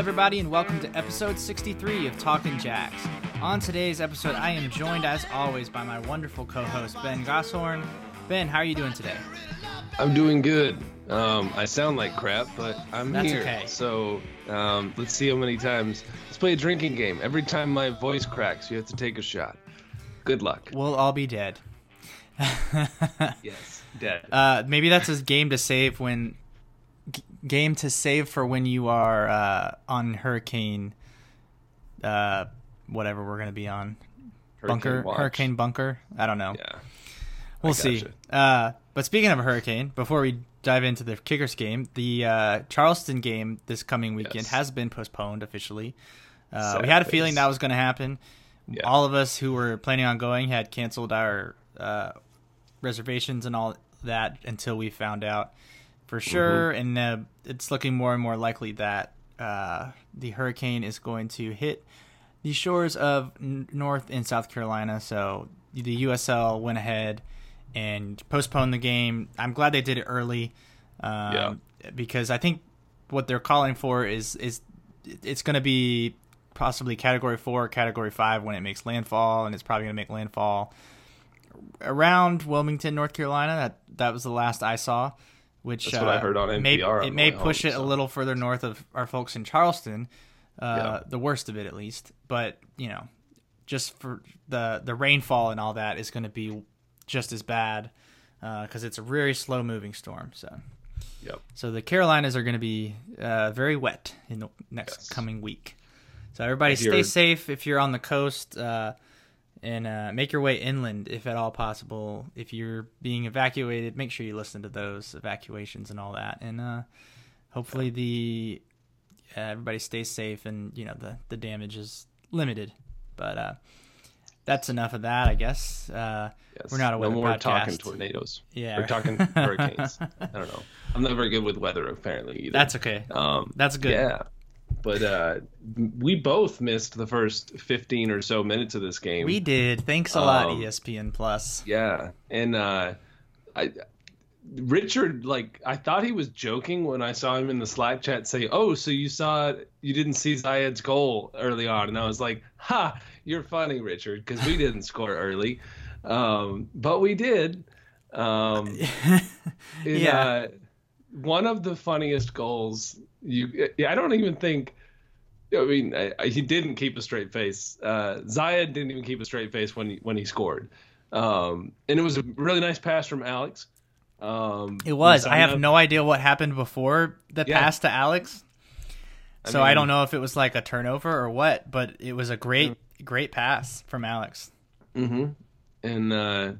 Everybody, and welcome to episode 63 of Talking Jacks. On today's episode, I am joined, as always, by my wonderful co-host Ben Gosshorn. Ben, how are you doing today? I'm doing good. Um, I sound like crap, but I'm That's here. okay. So um, let's see how many times. Let's play a drinking game. Every time my voice cracks, you have to take a shot. Good luck. We'll all be dead. Yes, dead. Uh, maybe that's a game to save when game to save for when you are uh, on hurricane. Uh, whatever we're gonna be on bunker watch. hurricane bunker. I don't know. Yeah. We'll see. Uh, but speaking of a hurricane, before we dive into the kickers game, the uh, Charleston game this coming weekend Yes. has been postponed officially. Uh, we had a feeling that was going to happen. Yeah. All of us who were planning on going had canceled our uh, reservations and all that until we found out for Mm-hmm. sure. And uh, it's looking more and more likely that uh, the hurricane is going to hit the shores of North and South Carolina. So the USL went ahead and postponed the game. I'm glad they did it early, um, because I think what they're calling for is is it's going to be possibly Category Four, or Category Five when it makes landfall, and it's probably going to make landfall around Wilmington, North Carolina. That that was the last I saw. Which That's what I uh, heard on NPR on it may way push home, it a little further north of our folks in Charleston. Uh, Yeah. The worst of it, at least. But you know, just for the the rainfall and all that is going to be just as bad because it's a very slow moving storm. So Yep. so the Carolinas are going to be uh, very wet in the next Yes. coming week. So everybody I stay safe if you're on the coast uh, and uh, make your way inland if at all possible. If you're being evacuated, make sure you listen to those evacuations and all that. And uh, hopefully the uh, everybody stays safe and you know the the damage is limited. But uh, that's enough of that, I guess. Uh, Yes. We're not a weather no more talking tornadoes. Yeah. We're talking hurricanes. I don't know. I'm not very good with weather, apparently. Either. that's okay. Um, That's good. Yeah. But uh, we both missed the first 15 or so minutes of this game. We did. Thanks a lot, Um, ESPN Plus. Yeah, and uh, I Richard like I thought he was joking when I saw him in the Slack chat say, "Oh, so you saw you didn't see Zayed's goal early on," and I was like, "Ha, you're funny, Richard, because we didn't score early, um, but we did." Um, and, Yeah. uh, one of the funniest goals. You, I don't even think. I mean, I, I, he didn't keep a straight face. Uh, Zayed didn't even keep a straight face when he when he scored, um, and it was a really nice pass from Alex. Um, It was. I have up- no idea what happened before the Yeah. pass to Alex. So I mean- don't know if it was like a turnover or what, but it was a great, great pass from Alex. Mhm. And uh,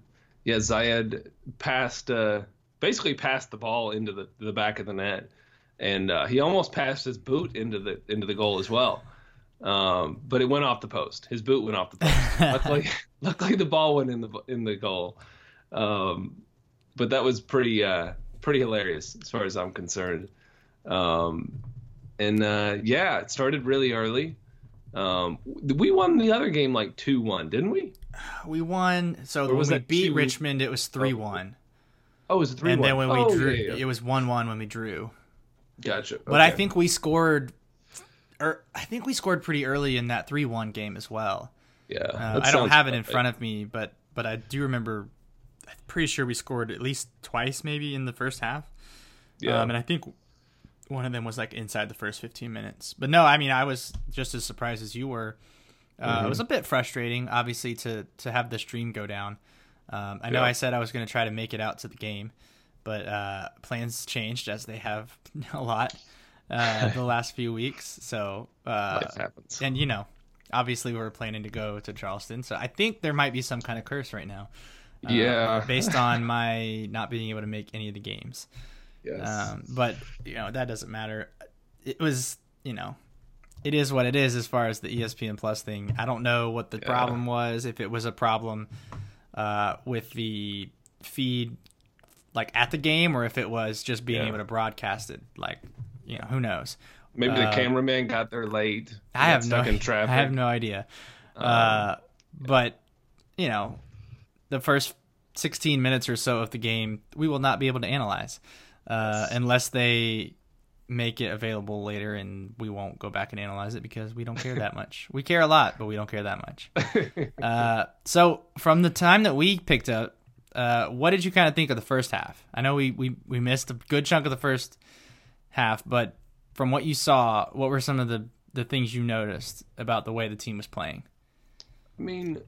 yeah, Zayed passed uh, basically passed the ball into the the back of the net, and uh, he almost passed his boot into the into the goal as well. Um, but it went off the post. His boot went off the post. luckily, luckily the ball went in the in the goal. Um, but that was pretty uh, pretty hilarious as far as I'm concerned. Um, and uh, yeah, it started really early. Um, we won the other game like two one, didn't we? We won. So Or when was we beat two- Richmond, it was three one, Oh, it was three and then when we oh, drew, yeah, yeah. it was one one when we drew. Gotcha. But I think we scored, or I think we scored pretty early in that three one game as well. yeah, Uh, I don't have it in front of me, but but I do remember. I'm pretty sure we scored at least twice, maybe in the first half. Yeah, Um, and I think one of them was like inside the first 15 minutes. But no, I mean, I was just as surprised as you were. Uh, It was a bit frustrating, obviously, to to have the stream go down. Um, I know Yeah. I said I was going to try to make it out to the game, but uh, plans changed as they have a lot uh, the last few weeks. So, uh, and you know, obviously, we were planning to go to Charleston. So I think there might be some kind of curse right now. uh, yeah, based on my not being able to make any of the games. yes. Um, but you know that doesn't matter. It was you know, it is what it is as far as the ESPN Plus thing. I don't know what the Yeah. problem was. If it was a problem uh, with the feed, like at the game, or if it was just being Yeah. able to broadcast it. Like you know, who knows? Maybe the uh, cameraman got there late. I have no, stuck in traffic. I have no idea. Um, uh, but you know, the first 16 minutes or so of the game, we will not be able to analyze uh, unless they make it available later, and we won't go back and analyze it because we don't care that much. We care a lot, but we don't care that much. uh, so from the time that we picked up, uh, what did you kind of think of the first half? I know we, we we missed a good chunk of the first half, but from what you saw, what were some of the the things you noticed about the way the team was playing? I mean,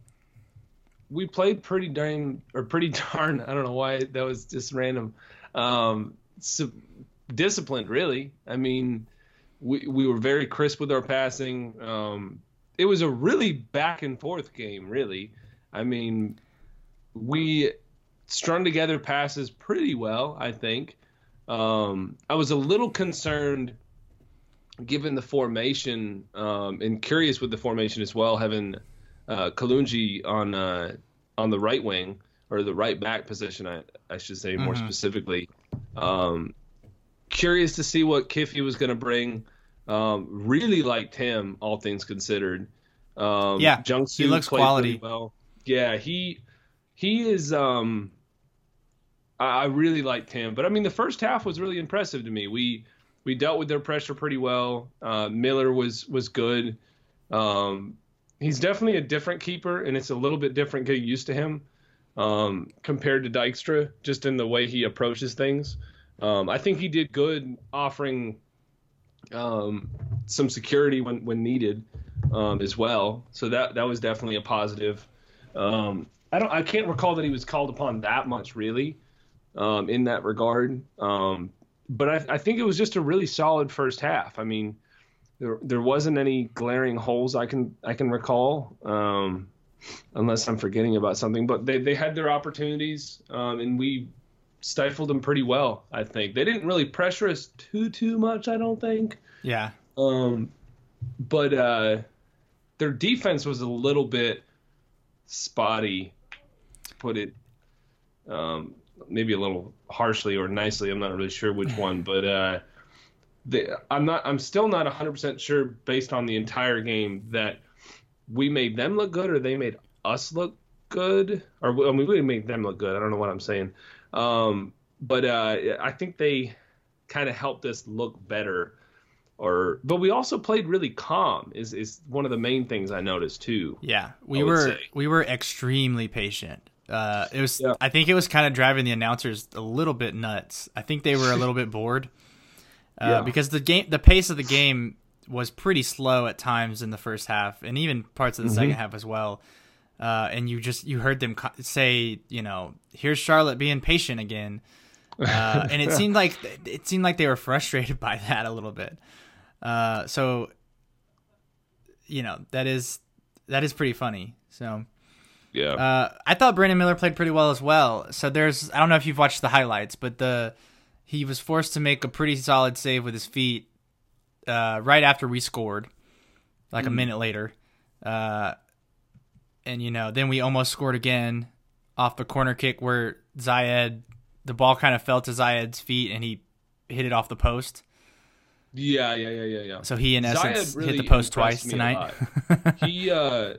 we played pretty darn or pretty darn. I don't know why that was just random. Um, so disciplined, really. I mean, we we were very crisp with our passing. Um, it was a really back and forth game, really. I mean, we strung together passes pretty well, I think. Um, I was a little concerned given the formation um, and curious with the formation as well, having uh, Kalungi on uh, on the right wing or the right back position, I, I should say more mm-hmm. specifically. Um, curious to see what Kiffy was going to bring. Um, really liked him, all things considered. Um, yeah, he looks quality. Well, yeah, he he is. Um, I, I really liked him, but I mean, the first half was really impressive to me. We we dealt with their pressure pretty well. Uh, Miller was was good. Um, he's definitely a different keeper, and it's a little bit different getting used to him um, compared to Dykstra, just in the way he approaches things. Um, I think he did good offering um, some security when when needed um, as well. So that that was definitely a positive. Um, I don't I can't recall that he was called upon that much really um, in that regard. Um, but I, I, think it was just a really solid first half. I mean, there there wasn't any glaring holes I can I can recall. Um, unless I'm forgetting about something, but they, they had their opportunities, and we stifled them pretty well. I think they didn't really pressure us too too much. I don't think. Yeah. Um, but uh, their defense was a little bit spotty, to put it um, maybe a little harshly or nicely. I'm not really sure which one, but uh, they, I'm not. I'm still not 100 percent sure based on the entire game that we made them look good or they made us look good, or I mean, we made them look good. I don't know what I'm saying. Um, but uh, I think they kind of helped us look better. Or, but we also played really calm. Is is one of the main things I noticed too. Yeah, we were say. we were extremely patient. Uh, it was. Yeah. I think it was kind of driving the announcers a little bit nuts. I think they were a little bit bored uh, yeah. because the game, the pace of the game was pretty slow at times in the first half, and even parts of the mm-hmm. second half as well uh, and you just you heard them say, you know, here's Charlotte being patient again, uh, and it seemed like it seemed like they were frustrated by that a little bit. Uh, so, you know, that is that is pretty funny. So, yeah, uh, I thought Brandon Miller played pretty well as well. So there's I don't know if you've watched the highlights, but the he was forced to make a pretty solid save with his feet uh, right after we scored, like mm. a minute later. Uh, and you know, then we almost scored again off the corner kick where Zayed, the ball kind of fell to Zayed's feet and he hit it off the post. Yeah, yeah, yeah, yeah, yeah. So he in essence really hit the post twice tonight. he uh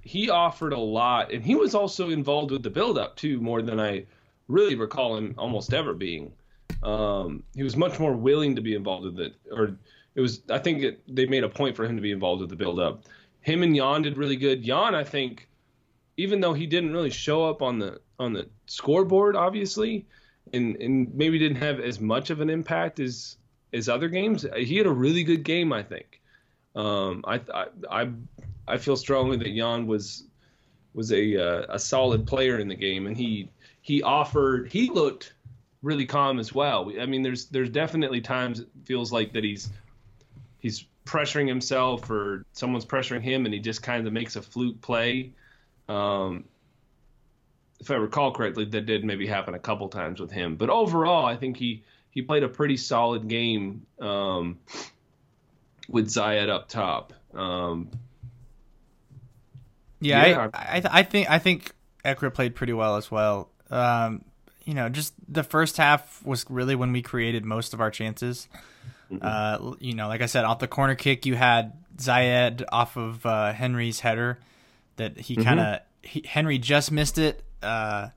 he offered a lot and he was also involved with the build up too more than I really recall him almost ever being. Um he was much more willing to be involved with it or it was I think it, they made a point for him to be involved with the build up him and Jan did really good. Jan, I think, even though he didn't really show up on the on the scoreboard, obviously, and and maybe didn't have as much of an impact as as other games, he had a really good game. I think. Um, I, I I feel strongly that Jan was was a uh, a solid player in the game, and he he offered he looked really calm as well. I mean, there's there's definitely times it feels like that he's he's pressuring himself or someone's pressuring him and he just kind of makes a fluke play. Um, if I recall correctly, that did maybe happen a couple times with him. But overall, I think he he played a pretty solid game um, with Zayed up top. Um, yeah, yeah, I I, I think I think Ekra played pretty well as well. Um, you know, just the first half was really when we created most of our chances. Mm-hmm. Uh, you know, like I said, off the corner kick, you had Zayed off of uh, Henry's header that he kind of mm-hmm. Henry just missed it. Uh,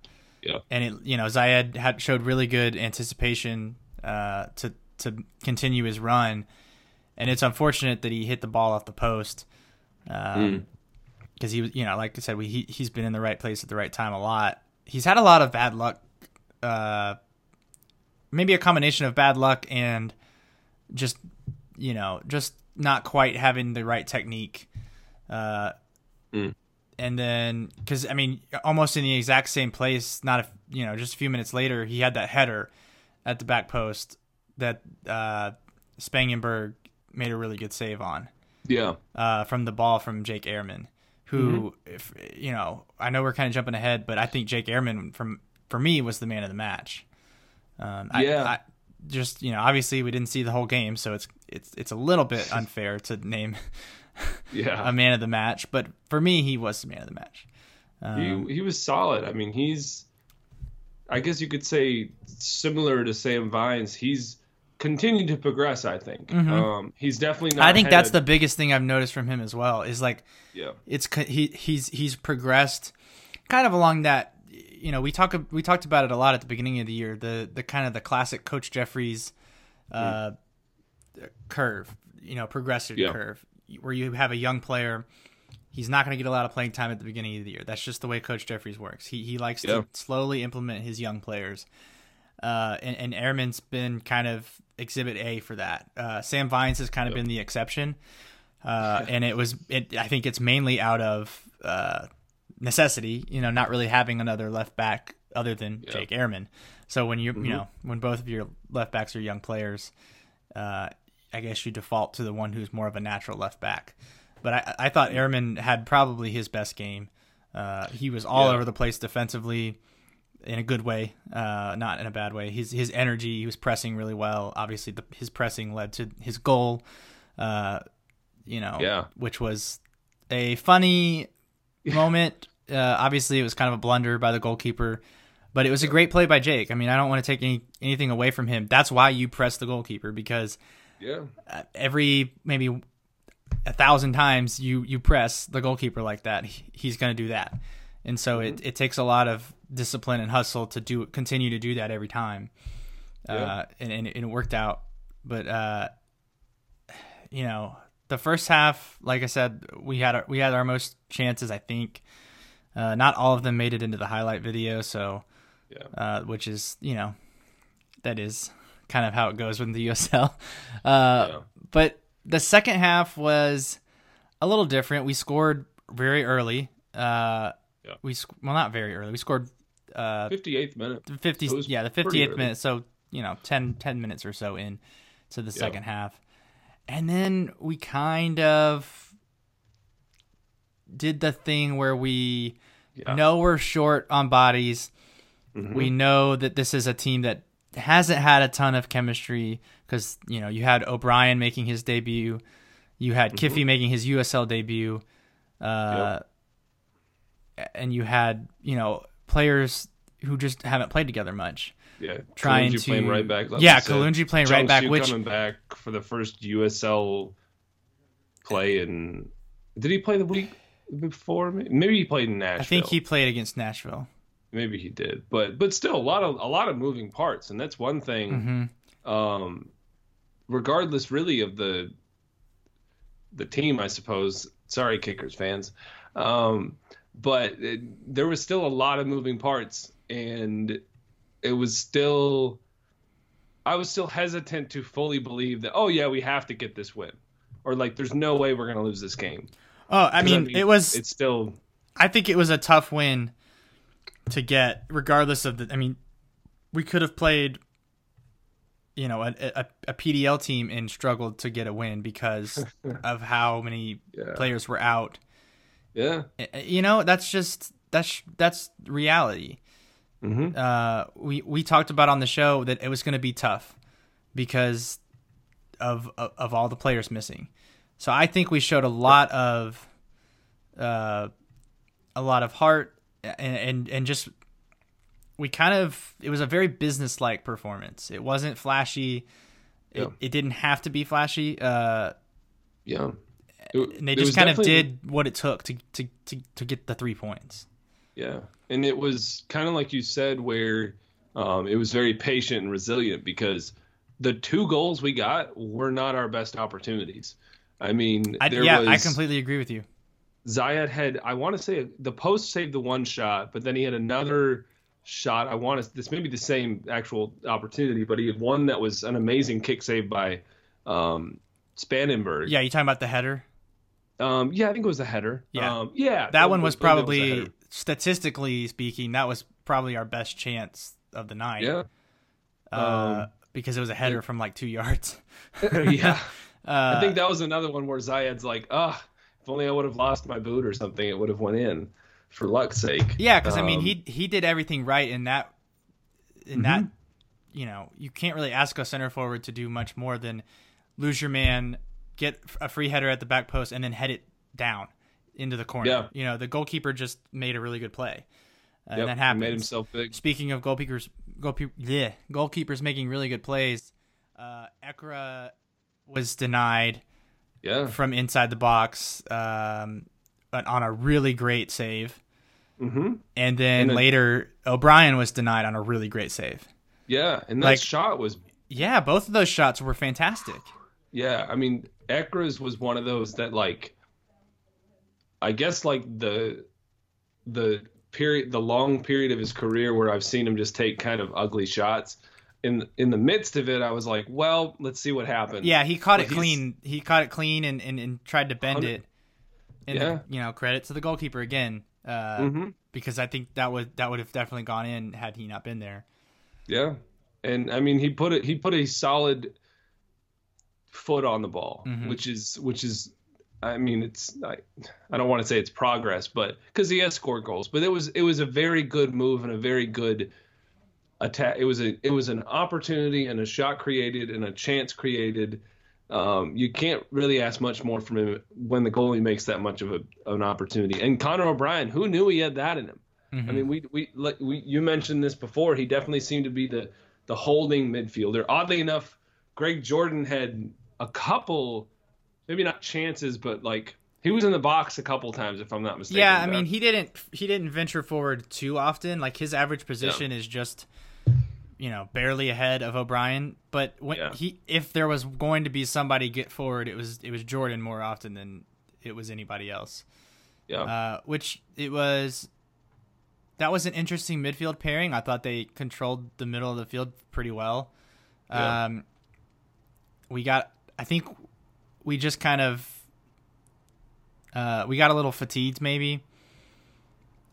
yeah, and it you know Zayed had showed really good anticipation uh, to to continue his run. And it's unfortunate that he hit the ball off the post. Um, Mm. because he was, you know, like I said, we, he he's been in the right place at the right time a lot. He's had a lot of bad luck, uh, maybe a combination of bad luck and just, you know, just not quite having the right technique. Uh, Mm. and then because I mean, almost in the exact same place, not a you know, just a few minutes later, he had that header at the back post that uh, Spangenberg made a really good save on Yeah. uh, from the ball from Jake Ehrman, who, if you know, I know we're kind of jumping ahead, but I think Jake Ehrman from for me was the man of the match. Um, I- Yeah. I, just you know, obviously we didn't see the whole game, so it's it's it's a little bit unfair to name Yeah. a man of the match, but for me, he was the man of the match. Um, he he was solid. I mean, he's I guess you could say similar to Sam Vines. He's continued to progress. I think um, he's definitely. Not Mm-hmm. I think that's the biggest thing I've noticed from him as well. Is like yeah it's he he's he's progressed kind of along that you know we talk we talked about it a lot at the beginning of the year the the kind of the classic coach Jeffries uh curve you know progressive Yeah. curve where you have a young player he's not going to get a lot of playing time at the beginning of the year that's just the way coach Jeffries works he he likes Yeah. to slowly implement his young players uh, and, and Airman's been kind of exhibit A for that. Uh, Sam Vines has kind of been the exception, uh, and it was it. I think it's mainly out of uh, necessity. You know, not really having another left back other than Yeah. Jake Airman. So when you Mm-hmm. you know when both of your left backs are young players, uh, I guess you default to the one who's more of a natural left back. But I, I thought Airman had probably his best game. Uh, he was all Yeah. over the place defensively in a good way, uh, not in a bad way. His his energy, he was pressing really well. Obviously, the, his pressing led to his goal. Uh, you know, Yeah. which was a funny moment. Uh, obviously, it was kind of a blunder by the goalkeeper, but it was a great play by Jake. I mean, I don't want to take any anything away from him. That's why you press the goalkeeper because yeah uh, every maybe a thousand times you you press the goalkeeper like that, he's going to do that. And so it, it takes a lot of discipline and hustle to do continue to do that every time. Uh, and, and, and it worked out. But uh, you know, the first half, like I said, we had our, we had our most chances. I think uh, not all of them made it into the highlight video. So yeah uh, which is you know that is kind of how it goes with the USL. Uh, Yeah. But the second half was a little different. We scored very early. Uh, Yeah. We sc- well not very early. We scored uh, 58th minute. the 50 It yeah the 58th minute. So you know 10, 10 minutes or so in to the second half, and then we kind of did the thing where we Yeah. know we're short on bodies. Mhm. We know that this is a team that hasn't had a ton of chemistry because you know you had O'Brien making his debut, you had Mm-hmm. Kiffy making his USL debut, uh, and you had you know players who just haven't played together much. yeah trying Kalunji to playing right back. like yeah. Kalunji playing right back, which coming back for the first USL play and did he play the week before? Maybe he played in Nashville. I think he played against Nashville. maybe he did, but but still a lot of a lot of moving parts, and that's one thing. hmm Um, regardless, really of the the team, I suppose. Sorry, Kickers fans, um, but it, there was still a lot of moving parts, and it was still. I was still hesitant to fully believe that. Oh yeah, we have to get this win, or like, there's no way we're gonna lose this game. Oh, I mean, it was. It's still. I think it was a tough win to get, regardless of the. I mean, we could have played, you know, a, a, a PDL team and struggled to get a win because of how many Yeah. players were out. Yeah. You know, that's just that's that's reality. hmm Uh, we we talked about on the show that it was going to be tough because of, of of all the players missing. So I think we showed a lot of uh, a lot of heart and and and just we kind of it was a very business-like performance. It wasn't flashy. It, Yeah. it didn't have to be flashy. Uh, Yeah. It- and they just kind of did what it took to, to, to, to get the three points. Yeah, and it was kind of like you said, where um, it was very patient and resilient because the two goals we got were not our best opportunities. I mean, I, yeah, was, I completely agree with you. Zayed had, I want to say, the post saved the one shot, but then he had another shot. I want to, this may be the same actual opportunity, but he had one that was an amazing kick save by um, Spangenberg. Yeah, you talking about the header? Um, yeah, I think it was a header. Yeah. um, yeah. That one was I believe it a probably, header. statistically speaking, that was probably our best chance of the night. yeah, Uh, Um, because it was a header from like two yards. yeah. Uh, I think that was another one where Zayed's like, ah, if only I would have lost my boot or something, it would have went in. For luck's sake. Yeah, because I mean, Um, he he did everything right in that. In Mm-hmm. that, you know, you can't really ask a center forward to do much more than lose your man, get a free header at the back post, and then head it down into the corner. Yeah. You know, the goalkeeper just made a really good play, uh, Yep, and that happened. happens. made himself big. Speaking of goalkeepers, goalkeeper, yeah, goalkeepers making really good plays. Uh, Ekra was denied Yeah. from inside the box um, on a really great save. hmm And then And later, O'Brien was denied on a really great save. Yeah, and that Like- shot was Yeah, both of those shots were fantastic. Yeah, I mean, Ekras was one of those that like, I guess like the the period, the long period of his career where I've seen him just take kind of ugly shots. In in the midst of it, I was like, well, let's see what happens. Yeah, he caught But it clean. He caught it clean and, and, and tried to bend Hundred- it. And Yeah. you know, credit to the goalkeeper again, uh, hmm because I think that would that would have definitely gone in had he not been there. Yeah, and I mean, he put it. He put a solid foot on the ball, Mhm. which is which is. I mean, it's I, I don't want to say it's progress, but because he has scored goals, but it was it was a very good move and a very good attack. It was a it was an opportunity and a shot created and a chance created. Um, you can't really ask much more from him when the goalie makes that much of a, an opportunity. And Connor O'Brien, who knew he had that in him? Mhm. I mean, we, we like we you mentioned this before. He definitely seemed to be the the holding midfielder. Oddly enough, Greg Jordan had a couple, maybe not chances, but like he was in the box a couple times, if I'm not mistaken. yeah, I mean, he didn't he didn't venture forward too often. Like his average position is just you know barely ahead of O'Brien. But when Yeah. he if there was going to be somebody get forward, it was it was Jordan more often than it was anybody else. yeah, Uh, which it was that was an interesting midfield pairing. I thought they controlled the middle of the field pretty well. Yeah. Um, we got I think we just kind of uh, we got a little fatigued maybe.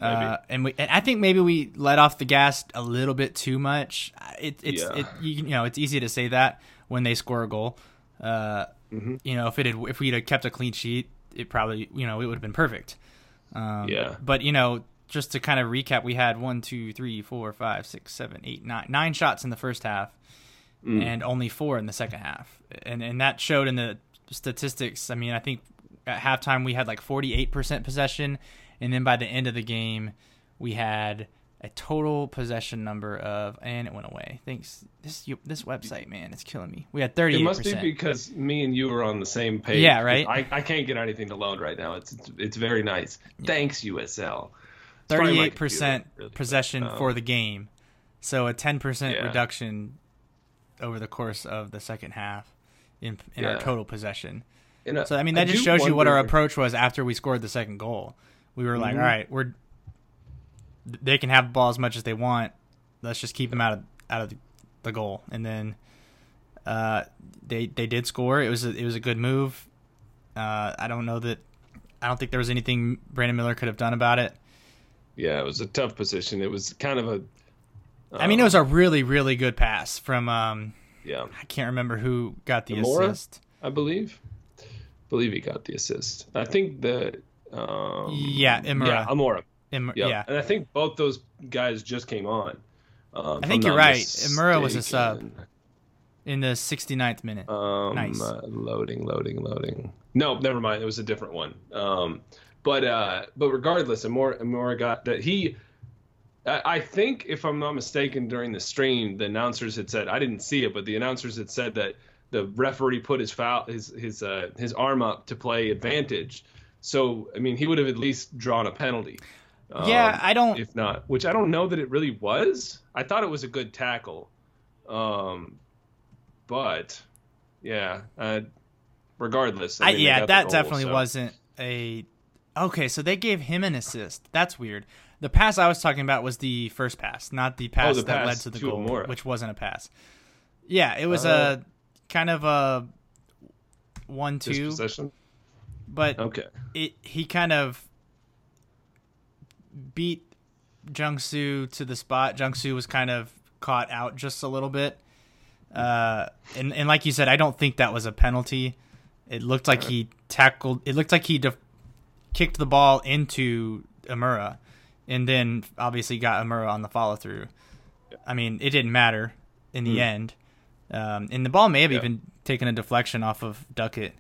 Uh, and we, and I think maybe we let off the gas a little bit too much. It, it's, Yeah. it, you, you know, it's easy to say that when they score a goal. Uh, Mhm. You know, if it had, if we'd have kept a clean sheet, it probably, you know, it would have been perfect. Um, Yeah. But you know, just to kind of recap, we had one, two, three, four, five, six, seven, eight, nine, nine shots in the first half, Mm. and only four in the second half, and and that showed in the statistics. I mean, I think at halftime we had like forty eight percent possession, and then by the end of the game, we had a total possession number of, and it went away. Thanks. This you, this website, man, it's killing me. We had thirty it eight must be because me and you are on the same page. Yeah, right? I, I can't get anything to load right now. It's it's, it's very nice. Thanks USL. It's Thirty-eight percent computer, really, but, possession um, for the game, so a ten percent Yeah. reduction over the course of the second half in in our total possession. And, uh, So I mean, that just do shows you what our approach was after we scored the second goal. We were like, Mhm. all right, we're they can have the ball as much as they want. Let's just keep them out of out of the, goal, and then uh, they they did score. It was a, it was a good move. Uh, I don't know that I don't think there was anything Brandon Miller could have done about it. Yeah, it was a tough position. It was kind of a. I mean, it was a really really good pass from um, yeah, I can't remember who got the assist. I believe. Believe he got the assist. I think the. Um, Yeah, Imura. Yeah, Imura. Im- Yep. Yeah, and I think both those guys just came on. Um, I think you're not right. Imura was a sub. in the 69th minute. Um, Nice. uh, loading, loading, loading. No, never mind. It was a different one. Um, but uh, but regardless, Imura, Imura got that he. I I think, if I'm not mistaken, during the stream, the announcers had said I didn't see it, but the announcers had said that the referee put his foul, his his uh, his arm up to play advantage. So I mean, he would have at least drawn a penalty. Um, yeah, I don't. if not, which I don't know that it really was. I thought it was a good tackle. Um, but yeah, uh, regardless. I mean, yeah, that goal, definitely so- wasn't a. Okay, so they gave him an assist. That's weird. The pass I was talking about was the first pass, not the pass Oh, the that led to the to goal, Imura. which wasn't a pass. Yeah, it was Oh. a kind of a one-two, dispossession. but Okay. it he kind of beat Jungsu to the spot. Jungsu was kind of caught out just a little bit. Uh, and, and like you said, I don't think that was a penalty. It looked like he tackled. It looked like he def- kicked the ball into Imura, and then obviously got Imura on the follow through. I mean, it didn't matter in the Hmm. end. Um, and the ball may have Yeah. even taken a deflection off of Duckett.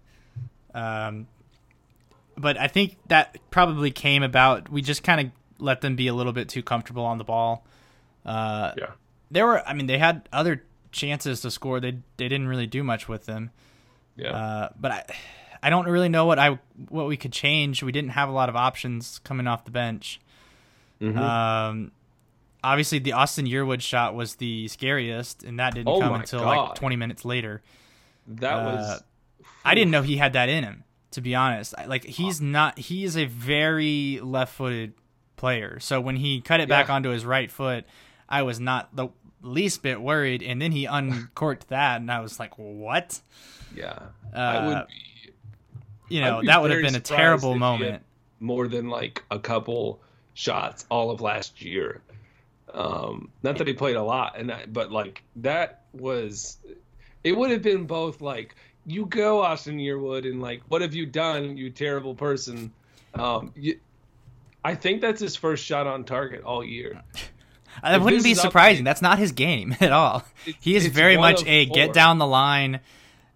Um, but I think that probably came about. We just kind of let them be a little bit too comfortable on the ball. Uh, Yeah. there were, I mean, they had other chances to score. They they didn't really do much with them. Yeah. Uh, but I, I don't really know what I what we could change. We didn't have a lot of options coming off the bench. Mhm. Um, obviously the Austin Yearwood shot was the scariest, and that didn't Oh come until God. like 20 minutes later. that uh, was. I didn't know he had that in him. To be honest, like he's not. He is a very left-footed player. So when he cut it back Yeah. onto his right foot, I was not the least bit worried. And then he uncorked that, and I was like, "What?" Yeah. Uh, I would be You know, that would have been a terrible if he had moment. more than like a couple shots all of last year. Um, not that he played a lot, and I, but like that was, it would have been both like you go Austin Yearwood and like what have you done, you terrible person. Um, you, I think that's his first shot on target all year. That wouldn't be is up- surprising. That's not his game at all. It's- He is very much a four. get down the line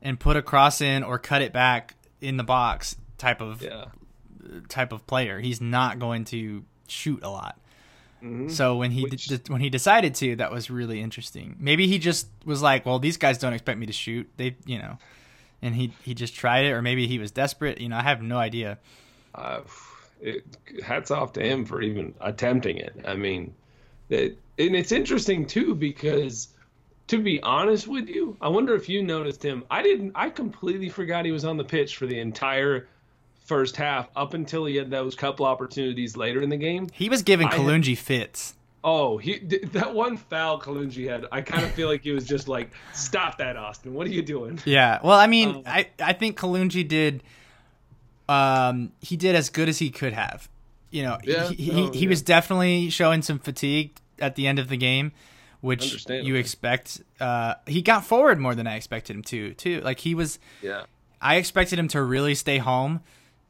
and put a cross in or cut it back in the box type of Yeah. type of player. He's not going to shoot a lot. Mhm. So when he Which- when he decided to, that was really interesting. Maybe he just was like, "Well, these guys don't expect me to shoot." They, you know, and he he just tried it, or maybe he was desperate. You know, I have no idea. uh, it, hats off to him for even attempting it. I mean, and it's interesting too because, to be honest with you, I wonder if you noticed him. I didn't. I completely forgot he was on the pitch for the entire first half up until he had those couple opportunities later in the game. He was giving Kalunji Kalungi fits. Oh, he that one foul Kalunji had. I kind of feel like he was just like, "Stop that, Austin! What are you doing?" Yeah. Well, I mean, Um, I I think Kalunji did. Um, he did as good as he could have. You know, Yeah. he he, Oh, he yeah. was definitely showing some fatigue at the end of the game, which you expect. Uh, he got forward more than I expected him to. Too like he was. Yeah. I expected him to really stay home.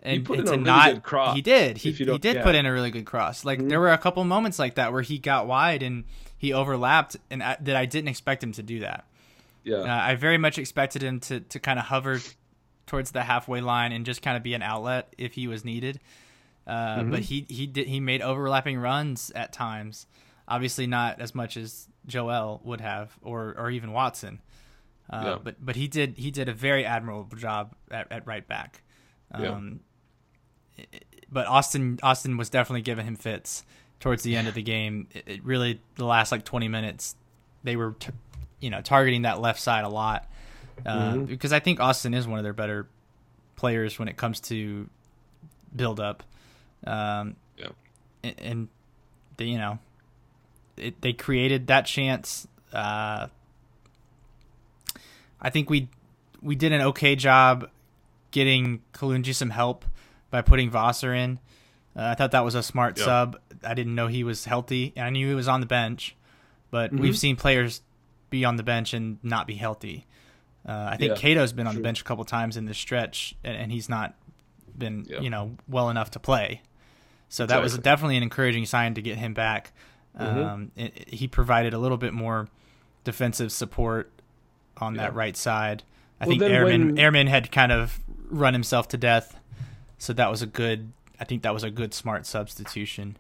And, put and in to a really not, good cross, He did. He, he did yeah. Mm-hmm. put in a really good cross. Like there were a couple moments like that where he got wide and he overlapped, and I, that I didn't expect him to do that. Yeah. Uh, I very much expected him to, to kind of hover towards the halfway line and just kind of be an outlet if he was needed. Uh, Mm-hmm. But he he did he made overlapping runs at times. Obviously not as much as Joel would have, or or even Watson. Uh, Yeah. But but he did he did a very admirable job at, at right back. Yeah. But Austin Austin was definitely giving him fits towards the end of the game. It, it really the last like twenty minutes they were t- you know targeting that left side a lot uh, Mm-hmm. because I think Austin is one of their better players when it comes to build up. Um, Yeah. and, and they, you know, it, they created that chance. Uh, I think we we did an okay job getting Kalunji some help by putting Vosser in. Uh, I thought that was a smart Yeah. sub. I didn't know he was healthy. And I knew he was on the bench, but Mm-hmm. we've seen players be on the bench and not be healthy. Uh, I think Yeah, Cato's been on the bench a couple times in this stretch, and, and he's not been Yeah. you know well enough to play. So that was definitely an encouraging sign to get him back. Mhm. Um, it, it- he provided a little bit more defensive support on that right side. I Well, think Airman when- Airman had kind of run himself to death, so that was a good. I think that was a good smart substitution.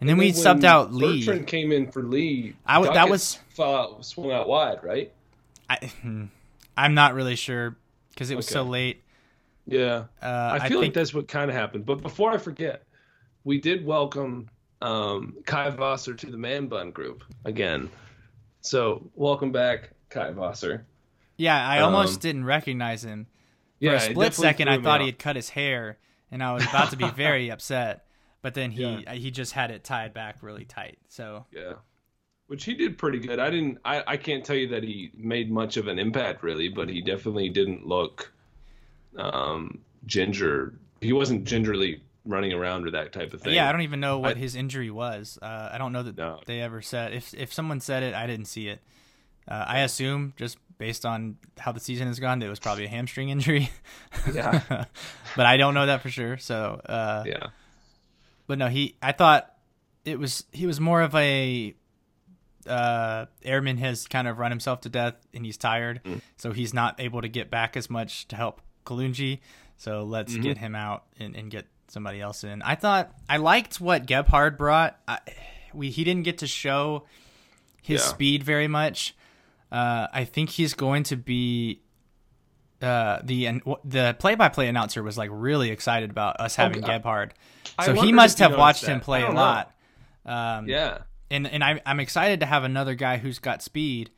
And then we subbed out Lee. Bertrand came in for Lee. I w- that was- out, swung out wide, right? I, hmm, I'm not really sure because it was so late. Yeah. Uh, I feel like think that's what kind of happened. But before I forget, we did welcome um, Kai Vosser to the Man Bun group again. So welcome back, Kai Vosser. Yeah, I almost Um, didn't recognize him. For Yeah, a split second, I thought he had cut his hair, and I was about to be very upset. But then he Yeah. he just had it tied back really tight. So Yeah. Which he did pretty good. I didn't I, I can't tell you that he made much of an impact really, but he definitely didn't look um ginger. He wasn't gingerly running around or that type of thing. yeah, I don't even know what I- his injury was. Uh, I don't know that No. they ever said. If if someone said it, I didn't see it. Uh, I assume just based on how the season has gone, it was probably a hamstring injury. Yeah. but I don't know that for sure. So uh, Yeah. but no, he. I thought it was he was more of a uh, airman has kind of run himself to death and he's tired, Mm. so he's not able to get back as much to help Kalunji. So let's Mm-hmm. get him out and, and get somebody else in. I thought I liked what Gebhard brought. I, we he didn't get to show his Yeah. speed very much. Uh, I think he's going to be uh, the and the play-by-play announcer was like really excited about us having Okay. Gebhard, so he must have watched him play a lot. Um, Yeah. and and I, I'm excited to have another guy who's got speed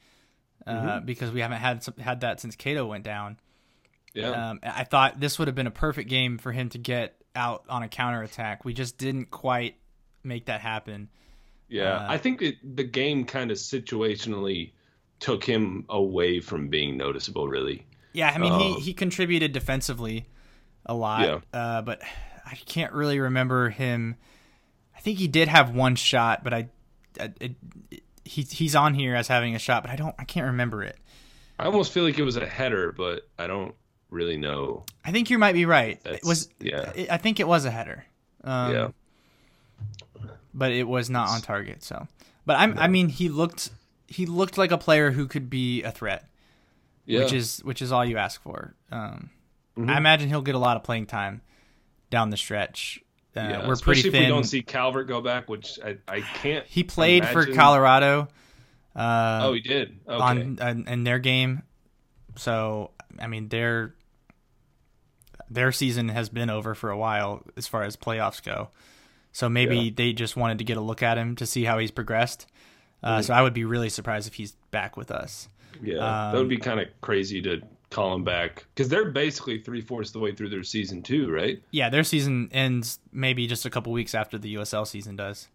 uh, Mm-hmm. because we haven't had had that since Cato went down. Yeah. Um, I thought this would have been a perfect game for him to get out on a counterattack. We just didn't quite make that happen. yeah. uh, I think it, the game kind of situationally took him away from being noticeable really. Yeah, I mean Uh, he, he contributed defensively a lot, Yeah. uh, but I can't really remember him. I think he did have one shot, but I, I it, it, he, he's on here as having a shot, but I don't I can't remember it. I almost feel like it was a header, but I don't really know. I think you might be right. It was yeah. I think it was a header. Um, yeah. but it was not on target. So, but I'm I mean he looked he looked like a player who could be a threat, Yeah. which is which is all you ask for. Um, Mhm. I imagine he'll get a lot of playing time down the stretch. Uh, yeah. we're Especially pretty if thin. we don't see Calvert go back, which I, I can't. he played for Colorado. Uh, Oh, he did. Okay. on, on in their game. So I mean their their season has been over for a while as far as playoffs go. So maybe Yeah. they just wanted to get a look at him to see how he's progressed. Uh, Mm-hmm. So I would be really surprised if he's back with us. yeah, um, that would be kind of crazy to call him back because they're basically three fourths of the way through their season too, right? Yeah, their season ends maybe just a couple weeks after the USL season does,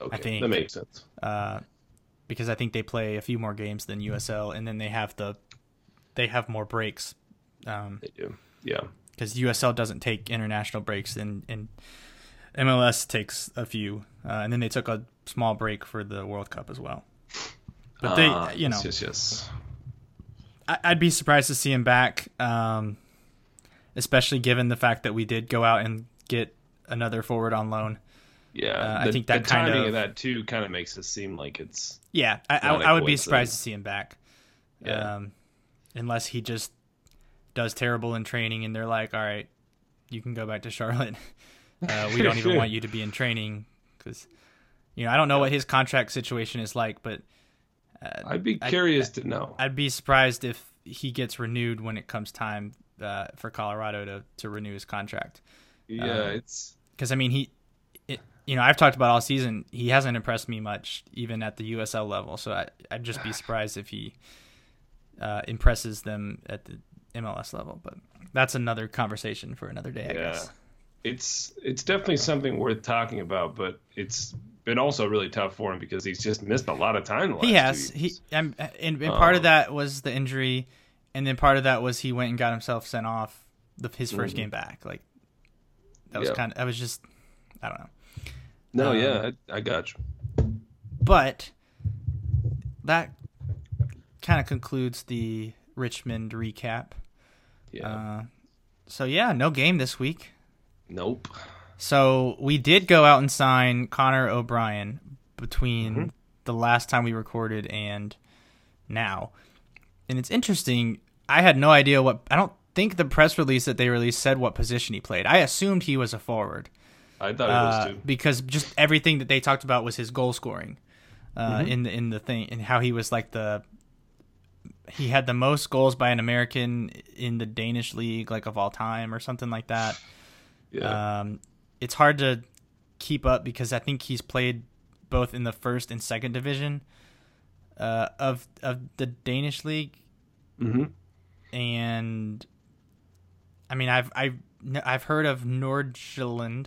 Okay, think- that makes sense. uh, because I think they play a few more games than USL, and then they have the they have more breaks. Um, They do. Yeah. because USL doesn't take international breaks and, and MLS takes a few, uh, and then they took a small break for the World Cup as well. But they, Ah, you know, yes, yes. I, I'd be surprised to see him back, um, especially given the fact that we did go out and get another forward on loan. Yeah, Uh, I the, think that kind timing of- of that too kind of makes it seem like it's Yeah, I, I, I would be surprised to see him back, Yeah. um, unless he just does terrible in training and they're like, all right, you can go back to Charlotte. Uh, we don't even want you to be in training because, you know, I don't know what his contract situation is like, but uh, I'd be I- curious to know. I'd be surprised if he gets renewed when it comes time uh, for Colorado to, to renew his contract. yeah, uh, it's Because I mean, he, it, you know, I've talked about all season. He hasn't impressed me much, even at the USL level. So I, I'd just be surprised if he uh, impresses them at the MLS level. But that's another conversation for another day, I yeah, guess. it's it's definitely something worth talking about, but it's been also really tough for him because he's just missed a lot of time. He has. He and, and, and part of Um, that was the injury, and then part of that was he went and got himself sent off the, his 1st Mhm. game back. Like that was Yeah. kind of. I was just. I don't know. no, um, yeah, I, I got you. But that kind of concludes the Richmond recap. Yeah, Uh, so yeah, no game this week. nope. So we did go out and sign Connor O'Brien between Mhm. the last time we recorded and now. And it's interesting. I had no idea what I don't think the press release that they released said what position he played. I assumed he was a forward. I thought it uh, was too. because just everything that they talked about was his goal scoring uh, Mhm. in the in the thing and how he was like the he had the most goals by an American in the Danish league like of all time or something like that. Yeah, Um, it's hard to keep up because I think he's played both in the first and second division uh, of of the Danish league. hmm and I mean I've I've I've heard of Nordjylland,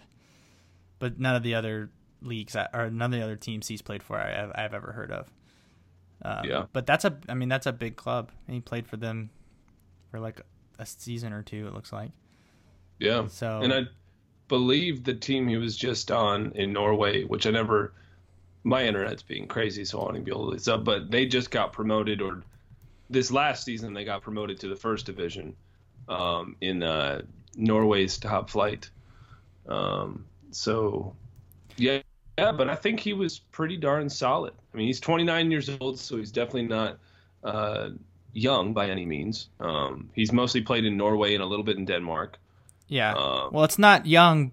but none of the other leagues or none of the other teams he's played for I've, I've ever heard of. Um, Yeah. but that's a I mean that's a big club. And he played for them for like a season or two. It looks like. Yeah. So And I believe the team he was just on in Norway, which I never, my internet's being crazy, so I want to be able to up, but they just got promoted, or this last season they got promoted to the first division um, in uh, Norway's top flight. Um, so, yeah, yeah, but I think he was pretty darn solid. I mean, he's 29 years old, so he's definitely not uh, young by any means. Um, he's mostly played in Norway and a little bit in Denmark. Yeah. Um, well, it's not young